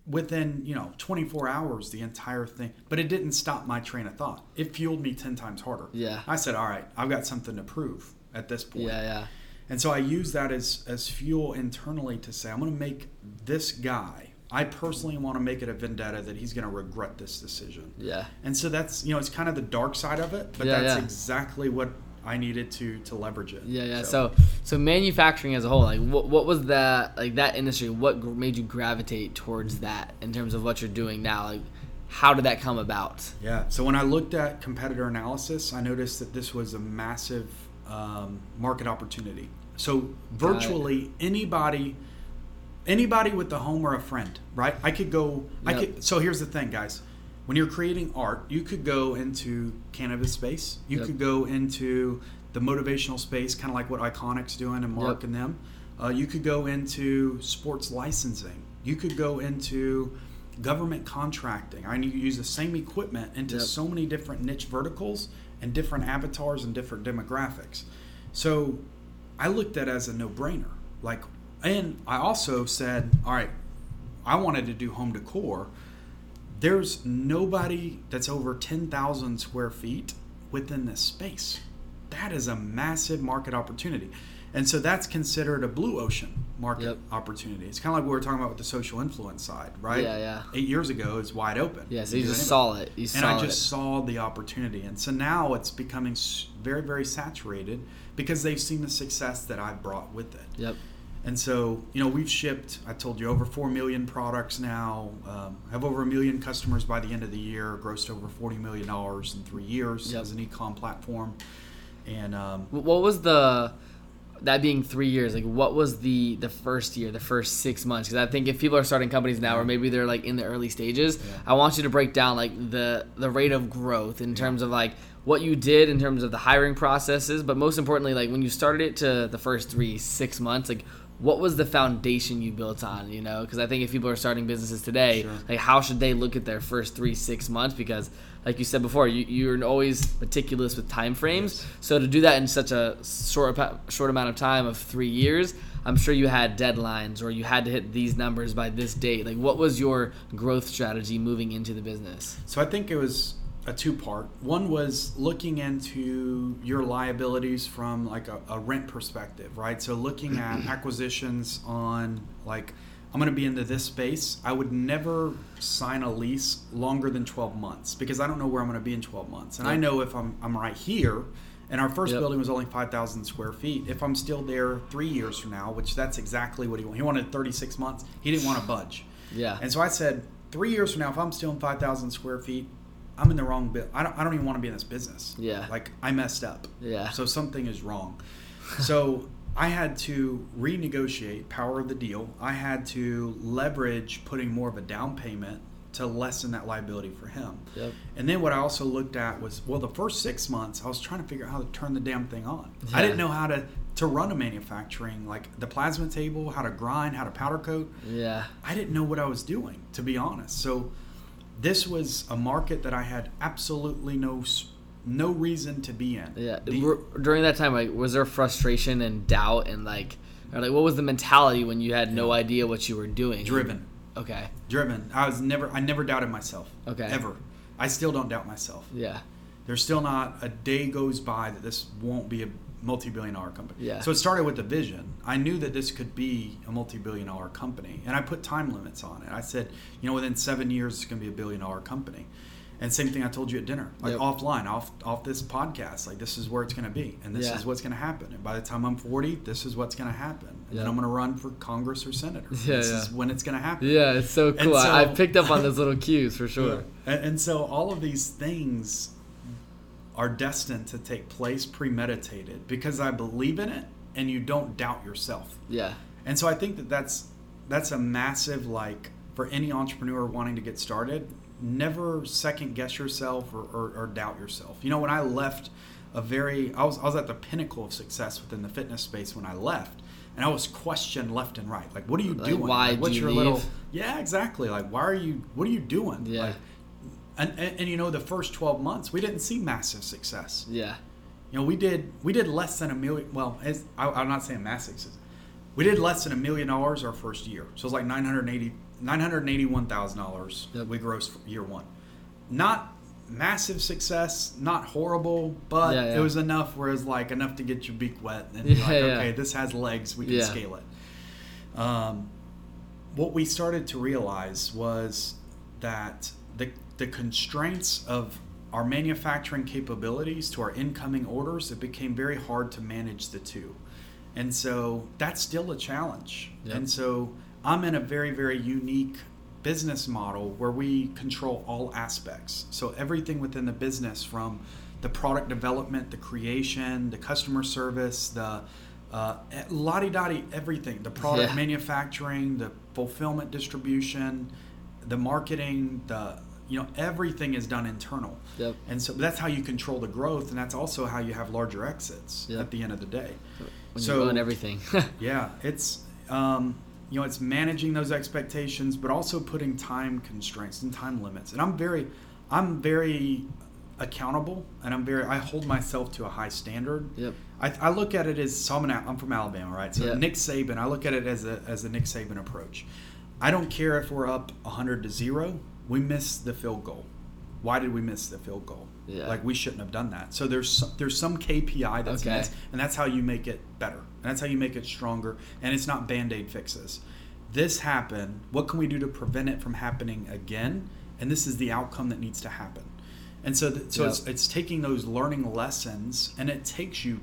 within, you know, 24 hours the entire thing, but it didn't stop my train of thought. It fueled me 10 times harder. Yeah. I said, "All right, I've got something to prove at this point." Yeah. Yeah. And so I use that as, as fuel internally to say, I'm going to make this guy, I personally want to make it a vendetta that he's going to regret this decision. Yeah. And so that's, you know, it's kind of the dark side of it, but Yeah, that's yeah. exactly what I needed to to leverage it. Yeah, yeah. So, so manufacturing as a whole, like, what, what was that, like, that industry? What made you gravitate towards that in terms of what you're doing now? Like, how did that come about? Yeah. So when I looked at competitor analysis, I noticed that this was a massive um, market opportunity. So virtually anybody, anybody with a home or a friend, right? I could go. I could. So here's the thing, guys. When you're creating art, you could go into cannabis space. You Yep. could go into the motivational space, kind of like what Iconic's doing and Mark Yep. and them. Uh, you could go into sports licensing. You could go into government contracting. I need to use the same equipment into Yep. so many different niche verticals and different avatars and different demographics. So I looked at it as a no-brainer. Like, and I also said, all right, I wanted to do home decor. There's nobody that's over 10,000 square feet within this space. That is a massive market opportunity. And so that's considered a blue ocean market Yep. opportunity. It's kind of like what we were talking about with the social influence side, right? Yeah, yeah. Eight years ago, it's wide open. Yeah, so you do just saw it. You and saw I just it. saw the opportunity. And so now it's becoming very, very saturated because they've seen the success that I've brought with it. Yep. And so, you know, we've shipped, I told you, over 4 million products now, um, have over a million customers by the end of the year, grossed over $40 million in three years Yep. as an e-com platform. And um, What was the that being three years? Like, what was the the first year, the first six months? Because I think if people are starting companies now, or maybe they're like in the early stages, Yeah. I want you to break down like the the rate of growth in terms of like what you did in terms of the hiring processes, but most importantly, like when you started it to the first three six months, like. What was the foundation you built on? You know, because I think if people are starting businesses today, Sure. like how should they look at their first three six months? Because, like you said before, you, you're always meticulous with time frames. Yes. So to do that in such a short short amount of time of three years, I'm sure you had deadlines or you had to hit these numbers by this date. Like, what was your growth strategy moving into the business? So I think it was a two part. One was looking into your liabilities from like a, a rent perspective, right? So looking at acquisitions on like I'm going to be into this space. I would never sign a lease longer than 12 months because I don't know where I'm going to be in 12 months. And I know if I'm I'm right here and our first Yep. building was only 5,000 square feet. If I'm still there 3 years from now, which that's exactly what he wanted. He wanted 36 months. He didn't want to budge. Yeah. And so I said, three years from now, if I'm still in 5,000 square feet, I'm in the wrong bit. I don't, I don't even want to be in this business. Yeah. Like, I messed up. Yeah. So something is wrong. so I had to renegotiate power of the deal. I had to leverage putting more of a down payment to lessen that liability for him. Yep. And then what I also looked at was, well, the first six months, I was trying to figure out how to turn the damn thing on. I didn't know how to, to run a manufacturing, like the plasma table, how to grind, how to powder coat. Yeah. I didn't know what I was doing, to be honest. So this was a market that I had absolutely no no reason to be in. Yeah. The- During that time, like, was there frustration and doubt and like, or like, what was the mentality when you had no idea what you were doing? driven, Okay. driven. I was never. I never doubted myself. Okay. Ever. I still don't doubt myself. Yeah. There's still not a day goes by that this won't be a multi-billion dollar company. Yeah. So it started with the vision. I knew that this could be a multi-billion dollar company, and I put time limits on it. I said, you know, within seven years, it's going to be a billion dollar company. And same thing I told you at dinner, like Yep. offline, off off this podcast, like this is where it's going to be, and this Yeah. is what's going to happen. And by the time I'm 40, this is what's going to happen, and then I'm going to run for Congress or senator. Yeah, this yeah. is when it's going to happen. Yeah, it's so cool. I, I picked up on those little cues for sure. And, and so all of these things are destined to take place premeditated because I believe in it and you don't doubt yourself. Yeah. And so I think that that's that's a massive like for any entrepreneur wanting to get started, never second guess yourself or, or, or doubt yourself. You know, when I left a very I was I was at the pinnacle of success within the fitness space when I left. And I was questioned left and right. Like, what are you Like, doing? why Like, what's do you your little? Yeah, exactly. Like, why are you what are you doing? Yeah. Like, and, and, and you know the first 12 months we didn't see massive success. Yeah. you know we did we did less than a million well I, i'm not saying massive success. We did less than a million dollars our first year. So it's like 980 $981000 Yep. we grossed year one. Not massive success not horrible but Yeah, yeah. it was enough where it's like enough to get your beak wet and be Yeah, like okay this has legs we can scale it. Um, what we started to realize was that the, the constraints of our manufacturing capabilities to our incoming orders, it became very hard to manage the two. And so that's still a challenge. Yep. And so I'm in a very, very unique business model where we control all aspects. So everything within the business from the product development, the creation, the customer service, the uh, lottie dottie everything the product Yeah. manufacturing, the fulfillment distribution, the marketing, the you know everything is done internal. Yep. And so that's how you control the growth, and that's also how you have larger exits Yep. at the end of the day. When So- you everything. Yeah, it's um, you know it's managing those expectations, but also putting time constraints and time limits. And I'm very, I'm very accountable, and I'm very I hold myself to a high standard. yep. I, I look at it as so I'm, an, I'm from Alabama, right? So Yeah. Nick Saban, I look at it as a as a Nick Saban approach. I don't care if we're up 100 to zero. We missed the field goal. Why did we miss the field goal? Yeah. Like we shouldn't have done that. So there's some, there's some KPI that's Okay. missed, and that's how you make it better. And that's how you make it stronger. And it's not band aid fixes. This happened. What can we do to prevent it from happening again? And this is the outcome that needs to happen. And so, th- so Yep. it's, it's taking those learning lessons, and it takes you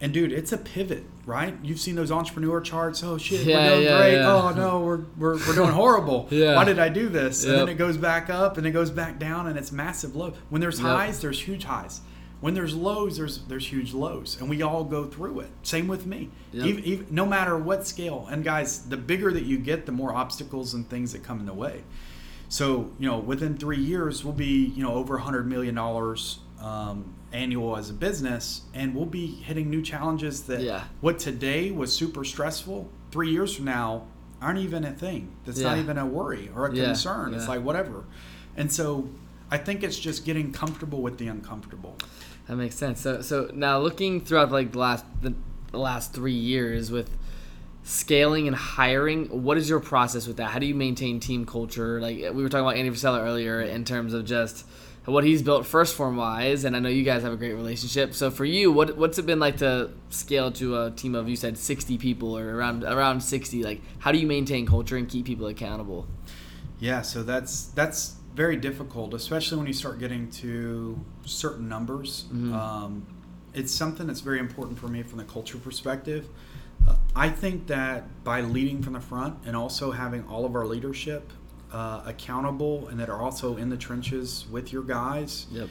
And dude, it's a pivot, right? You've seen those entrepreneur charts. Oh shit, Yeah, we're doing yeah, great. yeah. Oh no, we're, we're, we're doing horrible. Yeah. Why did I do this? And then it goes back up and it goes back down and it's massive low. When there's Yep. highs, there's huge highs. When there's lows, there's there's huge lows, and we all go through it. Same with me. Yep. Even, even, no matter what scale. And guys, the bigger that you get, the more obstacles and things that come in the way. So you know, within three years, we'll be you know over hundred million dollars um, annual as a business, and we'll be hitting new challenges that Yeah. what today was super stressful. Three years from now, aren't even a thing. That's not even a worry or a Yeah, concern. It's like whatever. And so, I think it's just getting comfortable with the uncomfortable. That makes sense. So so now looking throughout like the last the, the last three years with scaling and hiring, what is your process with that? How do you maintain team culture? Like we were talking about Andy Frisella earlier in terms of just what he's built 1st Phorm wise, and I know you guys have a great relationship. So for you, what what's it been like to scale to a team of you said sixty people or around around sixty? Like how do you maintain culture and keep people accountable? Yeah, so that's that's very difficult, especially when you start getting to certain numbers. Mhm. Um, it's something that's very important for me from the culture perspective. Uh, I think that by leading from the front and also having all of our leadership uh, accountable and that are also in the trenches with your guys Yep.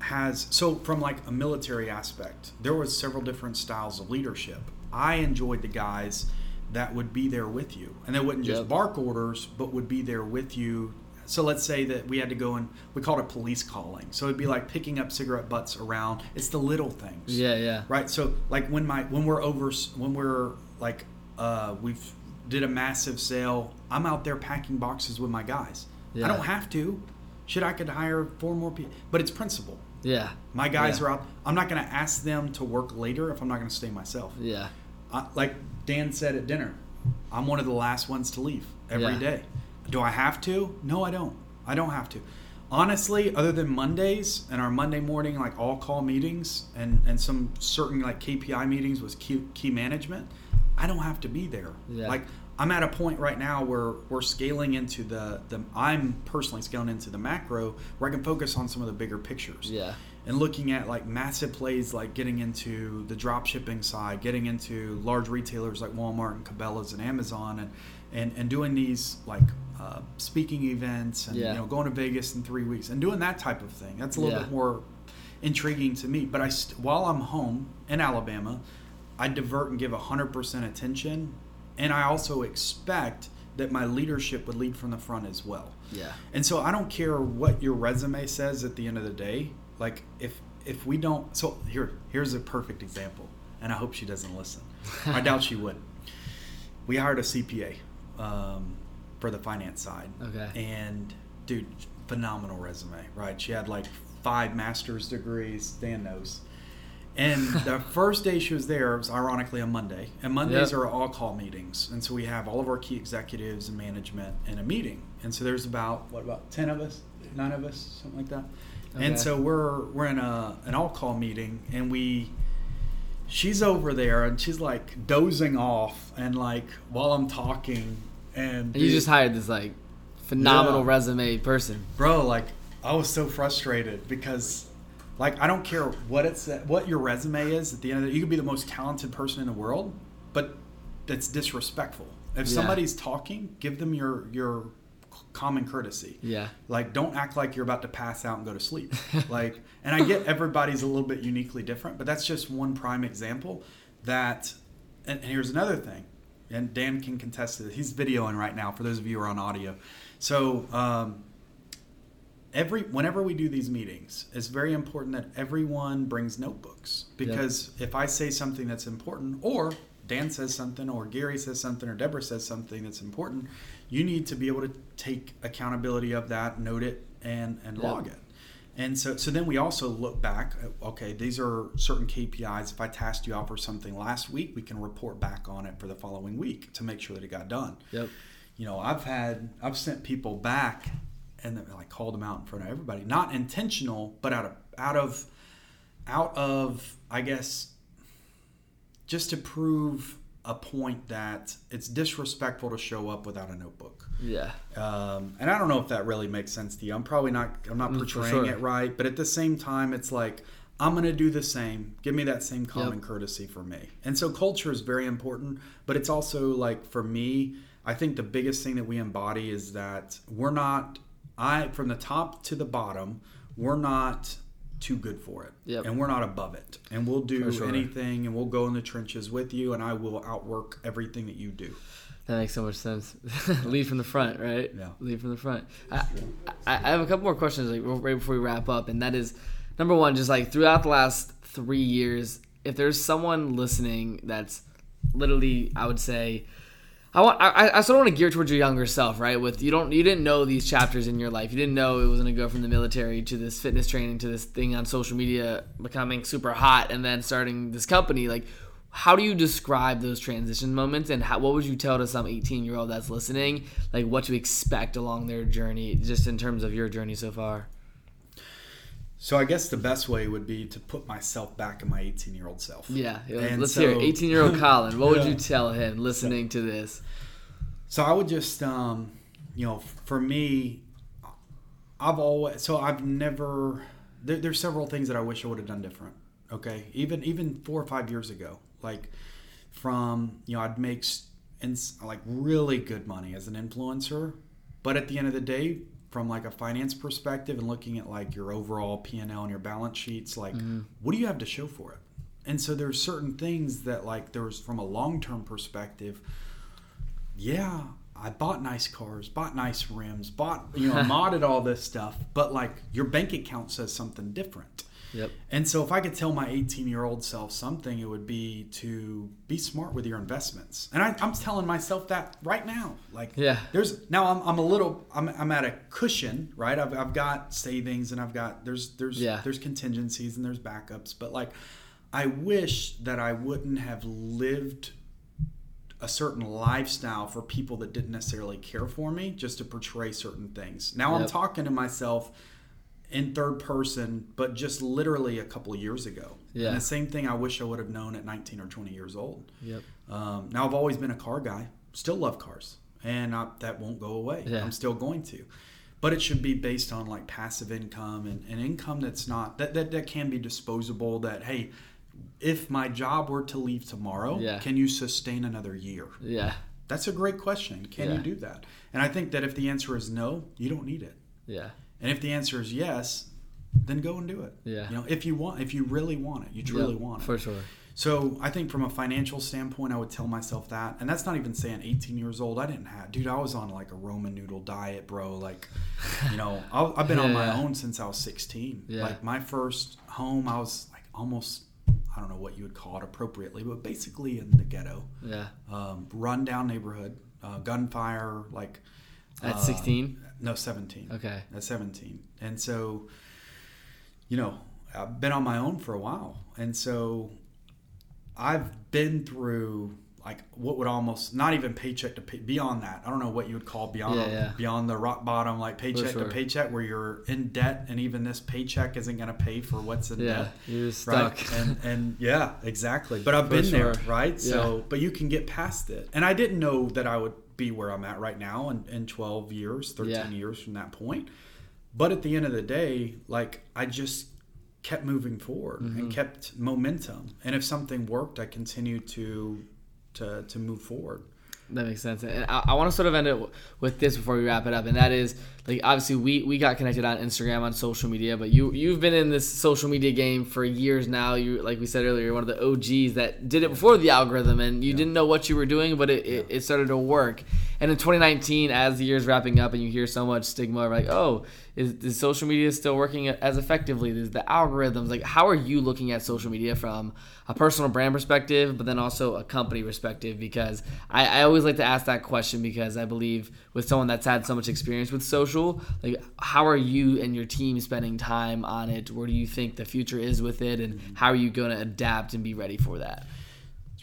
has so from like a military aspect there was several different styles of leadership. I enjoyed the guys that would be there with you. And they wouldn't just Yep. bark orders but would be there with you. So let's say that we had to go and we called it police calling. So it'd be like picking up cigarette butts around. It's the little things. Yeah, yeah. right? So like when my when we're over when we're like uh we've did a massive sale i'm out there packing boxes with my guys Yeah. i don't have to Should i could hire four more people but it's principle Yeah. my guys Yeah. are out i'm not going to ask them to work later if i'm not going to stay myself Yeah. I, like dan said at dinner i'm one of the last ones to leave every day. Yeah. do i have to no i don't i don't have to honestly other than mondays and our monday morning like all call meetings and and some certain like kpi meetings with key, key management i don't have to be there Yeah. like i'm at a point right now where we're scaling into the the i'm personally scaling into the macro where i can focus on some of the bigger pictures Yeah. and looking at like massive plays like getting into the drop shipping side getting into large retailers like walmart and cabela's and amazon and and, and doing these like uh, speaking events and Yeah. you know going to vegas in three weeks and doing that type of thing that's a little Yeah. bit more intriguing to me but i st- while i'm home in alabama i divert and give 100% attention and i also expect that my leadership would lead from the front as well Yeah. and so I don't care what your resume says at the end of the day. Like if if we don't so here here's a perfect example. And I hope she doesn't listen. I doubt she would. We hired a CPA um, for the finance side. Okay. And dude, phenomenal resume, right? She had like five master's degrees, Dan knows. And the first day she was there was ironically a Monday. And Mondays Yep. are all call meetings. And so we have all of our key executives and management in a meeting. And so there's about what about ten of us, nine of us, something like that. Okay. And so we're we're in a an all call meeting and we she's over there and she's like dozing off and like while I'm talking and And you just hired this like phenomenal Yeah. resume person. bro like i was so frustrated because like i don't care what it's what your resume is at the end of the you could be the most talented person in the world but that's disrespectful. If Yeah. somebody's talking give them your your common courtesy. Yeah. like don't act like you're about to pass out and go to sleep. Like and i get everybody's a little bit uniquely different but that's just one prime example that and, and here's another thing and dan can contest this. He's videoing right now for those of you who are on audio. So um, every whenever we do these meetings it's very important that everyone brings notebooks. Because if i say something that's important or dan says something or gary says something or deborah says something that's important you need to be able to take accountability of that note it and and Yep. log it. And so so then we also look back at, okay these are certain kpis if i tasked you out for something last week we can report back on it for the following week to make sure that it got done. Yep. you know i've had i've sent people back and then like called them out in front of everybody not intentional but out of out of out of i guess just to prove a point that it's disrespectful to show up without a notebook Yeah. um, and I don't know if that really makes sense to you. I'm probably not. I'm not Mm, portraying sure. it right, but at the same time, it's like I'm going to do the same. Give me that same common yep. courtesy for me. And so culture is very important, but it's also like for me, I think the biggest thing that we embody is that we're not I from the top to the bottom, we're not too good for it. Yep. And we're not above it. And we'll do sure. anything and we'll go in the trenches with you and I will outwork everything that you do. That makes so much sense. Lead from the front, right? Yeah. Lead from the front. I, I, I have a couple more questions like right before we wrap up, and that is number one, just like throughout the last three years, if there's someone listening that's literally, I would say, I want I, I sort of want to gear towards your younger self, right? With you don't you didn't know these chapters in your life. You didn't know it was going to go from the military to this fitness training to this thing on social media becoming super hot and then starting this company. Like how do you describe those transition moments and how, what would you tell to some 18 year old that's listening like what to expect along their journey just in terms of your journey so far so I guess the best way would be to put myself back in my 18 year old self. Yeah, and let's so, hear 18 year old Colin. What yeah. would you tell him listening to this? So I would just, um, you know, for me, I've always so I've never. There, there's several things that I wish I would have done different. Okay, even even four or five years ago, like from you know I'd make and like really good money as an influencer, but at the end of the day, from like a finance perspective and looking at like your overall P&L and your balance sheets like mm-hmm. what do you have to show for it and so there's certain things that like there's from a long-term perspective yeah I bought nice cars, bought nice rims, bought you know modded all this stuff, but like your bank account says something different. Yep. And so if I could tell my 18 year old self something, it would be to be smart with your investments. And I, am telling myself that right now. Like, yeah, there's now I'm, I'm a little, I'm, I'm at a cushion, right? I've, I've got savings and I've got, there's, there's, yeah. there's contingencies and there's backups. But like, I wish that I wouldn't have lived a certain lifestyle for people that didn't necessarily care for me just to portray certain things. Now yep. I'm talking to myself in third person, but just literally a couple of years ago. Yeah. And the same thing I wish I would have known at 19 or 20 years old. Yep. Um, now I've always been a car guy, still love cars, and I, that won't go away. Yeah. I'm still going to. But it should be based on like passive income and, and income that's not that, that that can be disposable. That hey, if my job were to leave tomorrow, yeah. can you sustain another year? Yeah. That's a great question. Can yeah. you do that? And I think that if the answer is no, you don't need it. Yeah. And if the answer is yes, then go and do it. Yeah. You know, if you want, if you really want it, you truly yep, want it. For sure. So I think from a financial standpoint, I would tell myself that, and that's not even saying 18 years old. I didn't have, dude. I was on like a Roman noodle diet, bro. Like, you know, I, have been yeah. on my own since I was 16. Yeah. Like my first home, I was like almost, I don't know what you would call it appropriately, but basically in the ghetto. Yeah. Um, run down neighborhood, uh, gunfire, like. At 16. No, 17. Okay. At 17. And so, you know, I've been on my own for a while. And so I've been through like what would almost not even paycheck to pay, beyond that. I don't know what you would call beyond yeah, yeah. beyond the rock bottom, like paycheck sure. to paycheck, where you're in debt, and even this paycheck isn't going to pay for what's in yeah, debt. You're stuck. Right? And and yeah, exactly. But I've for been sure. there, right? So, but you can get past it. And I didn't know that I would be where I'm at right now in, in 12 years, 13 yeah. years from that point. But at the end of the day, like I just kept moving forward mm-hmm. and kept momentum. And if something worked, I continued to to to move forward. That makes sense. And I, I want to sort of end it with this before we wrap it up, and that is like obviously we we got connected on Instagram on social media, but you you've been in this social media game for years now. You like we said earlier, you're one of the OGs that did it before the algorithm, and you yeah. didn't know what you were doing, but it, yeah. it, it started to work. And in 2019, as the year's wrapping up, and you hear so much stigma like, oh, is, is social media still working as effectively? There's the algorithms. Like, how are you looking at social media from a personal brand perspective, but then also a company perspective? Because I, I always like to ask that question because I believe with someone that's had so much experience with social, like, how are you and your team spending time on it? Where do you think the future is with it, and how are you going to adapt and be ready for that?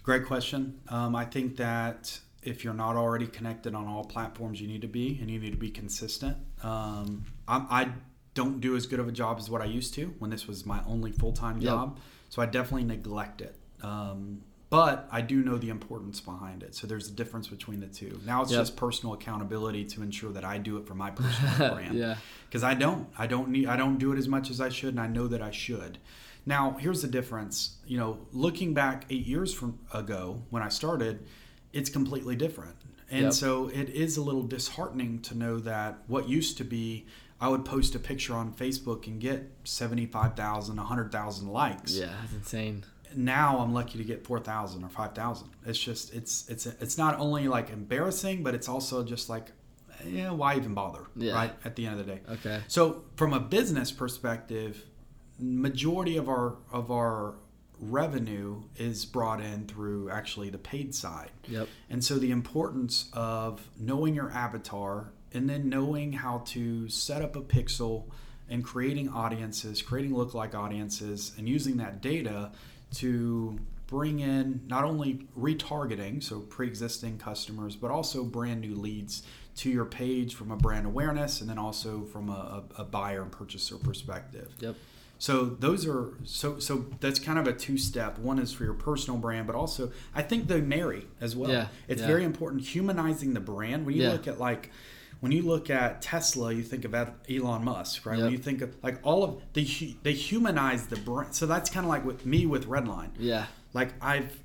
Great question. Um, I think that if you're not already connected on all platforms, you need to be, and you need to be consistent. Um, I don't do as good of a job as what I used to when this was my only full time job. Yep. So I definitely neglect it. Um, but I do know the importance behind it. So there's a difference between the two. Now it's Yep. just personal accountability to ensure that I do it for my personal brand. Yeah. Because I don't. I don't need. I don't do it as much as I should, and I know that I should. Now here's the difference. You know, looking back eight years from ago when I started, it's completely different. And Yep. so it is a little disheartening to know that what used to be I would post a picture on Facebook and get 75,000, 100,000 likes. Yeah, it's insane. Now I'm lucky to get 4,000 or 5,000. It's just it's it's it's not only like embarrassing, but it's also just like yeah, why even bother? Yeah. Right? At the end of the day. Okay. So from a business perspective, majority of our of our revenue is brought in through actually the paid side. Yep. And so the importance of knowing your avatar and then knowing how to set up a pixel and creating audiences, creating lookalike audiences, and using that data to bring in not only retargeting, so pre existing customers, but also brand new leads to your page from a brand awareness and then also from a, a buyer and purchaser perspective. Yep. So those are so so that's kind of a two step. One is for your personal brand, but also I think they marry as well. Yeah, It's yeah. very important humanizing the brand. When you Yeah. look at like when you look at Tesla, you think of Elon Musk, right? When you think of like all of they they humanize the brand. So that's kind of like with me with Redline. Yeah. Like I've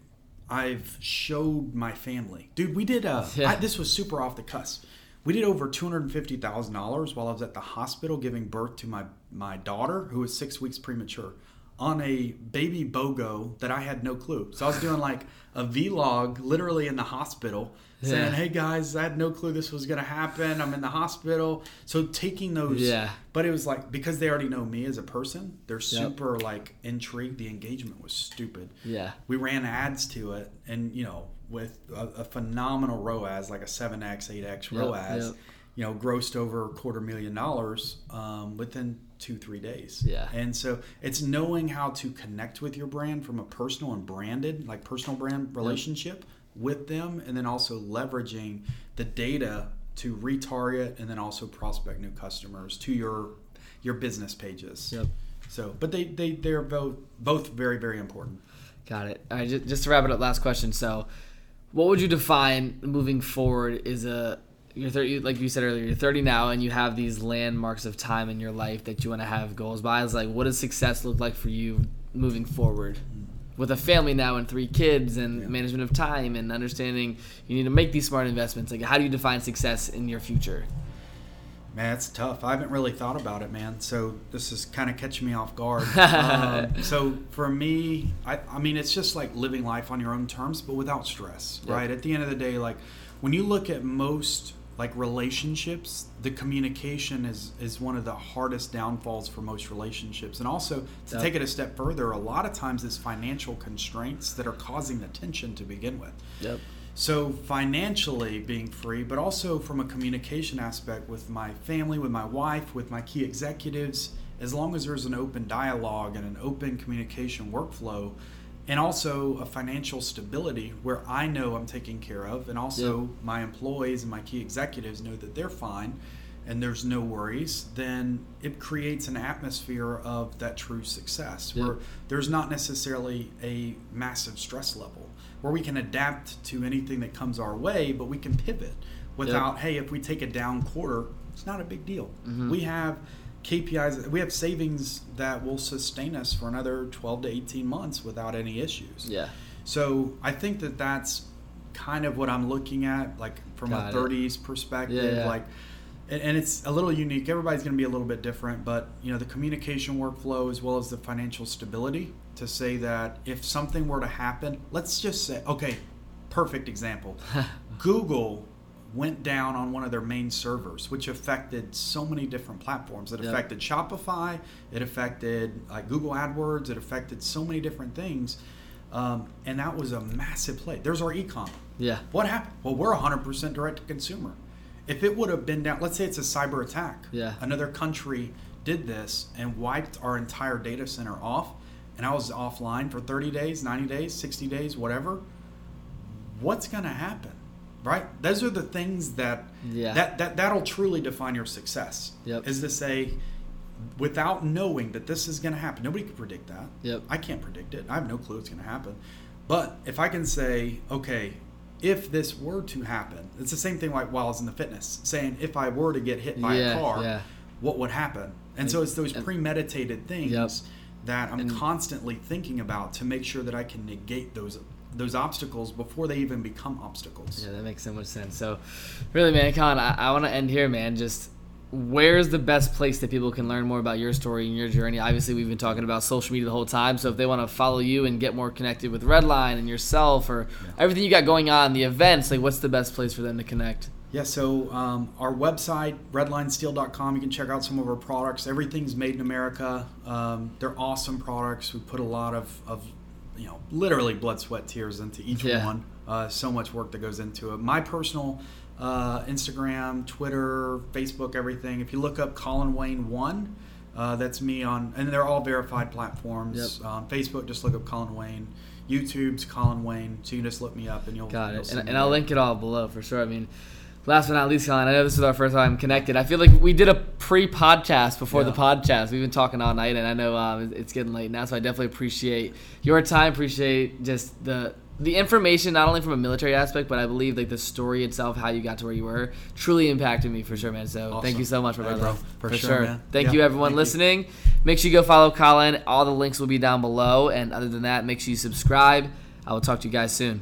I've showed my family, dude. We did a Yeah. I, this was super off the cusp. We did over two hundred and fifty thousand dollars while I was at the hospital giving birth to my my daughter, who was six weeks premature, on a baby bogo that I had no clue. So I was doing like a vlog, literally in the hospital, saying, "Hey guys, I had no clue this was gonna happen. I'm in the hospital." So taking those, Yeah. But it was like because they already know me as a person, they're super like intrigued. The engagement was stupid Yeah. we ran ads to it and you know with a, a phenomenal ROAS like a 7x 8x Yep, ROAS yep. you know grossed over a quarter million dollars um, within two three days Yeah. and so it's knowing how to connect with your brand from a personal and branded like personal brand relationship with them and then also leveraging the data to retarget and then also prospect new customers to your your business pages Yep. so but they they they're both both very very important Got it. All right, just, just to wrap it up, last question. So, what would you define moving forward is a you're 30, like you said earlier, you're 30 now, and you have these landmarks of time in your life that you want to have goals by. It's like, what does success look like for you moving forward? Mm-hmm. With a family now and three kids and Yeah. management of time and understanding you need to make these smart investments. Like, how do you define success in your future? Man, it's tough. I haven't really thought about it, man. So this is kind of catching me off guard. um, so for me, I, I mean, it's just like living life on your own terms, but without stress, Yep. right? At the end of the day, like when you look at most like relationships, the communication is is one of the hardest downfalls for most relationships. And also to Yep. take it a step further, a lot of times it's financial constraints that are causing the tension to begin with. Yep. So financially being free, but also from a communication aspect with my family, with my wife, with my key executives, as long as there's an open dialogue and an open communication workflow, and also a financial stability where I know I'm taken care of, and also Yeah. my employees and my key executives know that they're fine and there's no worries, then it creates an atmosphere of that true success Yeah. where there's not necessarily a massive stress level where we can adapt to anything that comes our way, but we can pivot without, hey, if we take a down quarter, it's not a big deal. Mhm. We have KPIs, we have savings that will sustain us for another 12 to 18 months without any issues. Yeah. So I think that that's kind of what I'm looking at, like from Got a it. 30s perspective. Yeah, yeah. Like, and, and it's a little unique. Everybody's going to be a little bit different, but you know, the communication workflow as well as the financial stability to say that if something were to happen, let's just say, okay, perfect example. Google went down on one of their main servers, which affected so many different platforms. It Yep. affected Shopify, it affected like Google AdWords, it affected so many different things. Um, and that was a massive play. There's our ecom. Yeah. What happened? Well, we're 100% direct to consumer. If it would have been down, let's say it's a cyber attack. Yeah. Another country did this and wiped our entire data center off, and I was offline for 30 days, 90 days, 60 days, whatever. What's going to happen? Right? Those are the things that Yeah. that, that that'll truly define your success. Yep. Is to say without knowing that this is going to happen. Nobody can predict that. Yep. I can't predict it. I have no clue it's going to happen. But if I can say, okay, if this were to happen, it's the same thing like while I was in the fitness, saying if I were to get hit by Yeah, a car, yeah. what would happen? And so it's those premeditated things Yep. that I'm And- constantly thinking about to make sure that I can negate those those obstacles before they even become obstacles. Yeah, that makes so much sense. So, really, man, Colin, I, I want to end here, man. Just where's the best place that people can learn more about your story and your journey? Obviously, we've been talking about social media the whole time. So, if they want to follow you and get more connected with Redline and yourself or everything you got going on, the events, like what's the best place for them to connect? Yeah, so um, our website, redlinesteel.com, you can check out some of our products. Everything's made in America. Um, they're awesome products. We put a lot of, of, you know, literally blood, sweat, tears into each Yeah. one. Uh, so much work that goes into it. My personal uh, Instagram, Twitter, Facebook, everything. If you look up Colin Wayne 1, uh, that's me on, and they're all verified platforms. Yep. On Facebook, just look up Colin Wayne. YouTube's Colin Wayne. So you can just look me up and you'll Got you'll it. see And, and I'll link it all below for sure. I mean, last but not least, Colin, I know this is our first time connected. I feel like we did a pre podcast before the podcast. We've been talking all night, and I know um, it's getting late now, so I definitely appreciate your time, appreciate just the. The information, not only from a military aspect, but I believe like the story itself, how you got to where you were, truly impacted me for sure, man. So thank you so much, my Hey, brother. bro. For sure, man. Thank Yeah, you, everyone thank you. listening. Make sure you go follow Colin. All the links will be down below. And other than that, make sure you subscribe. I will talk to you guys soon.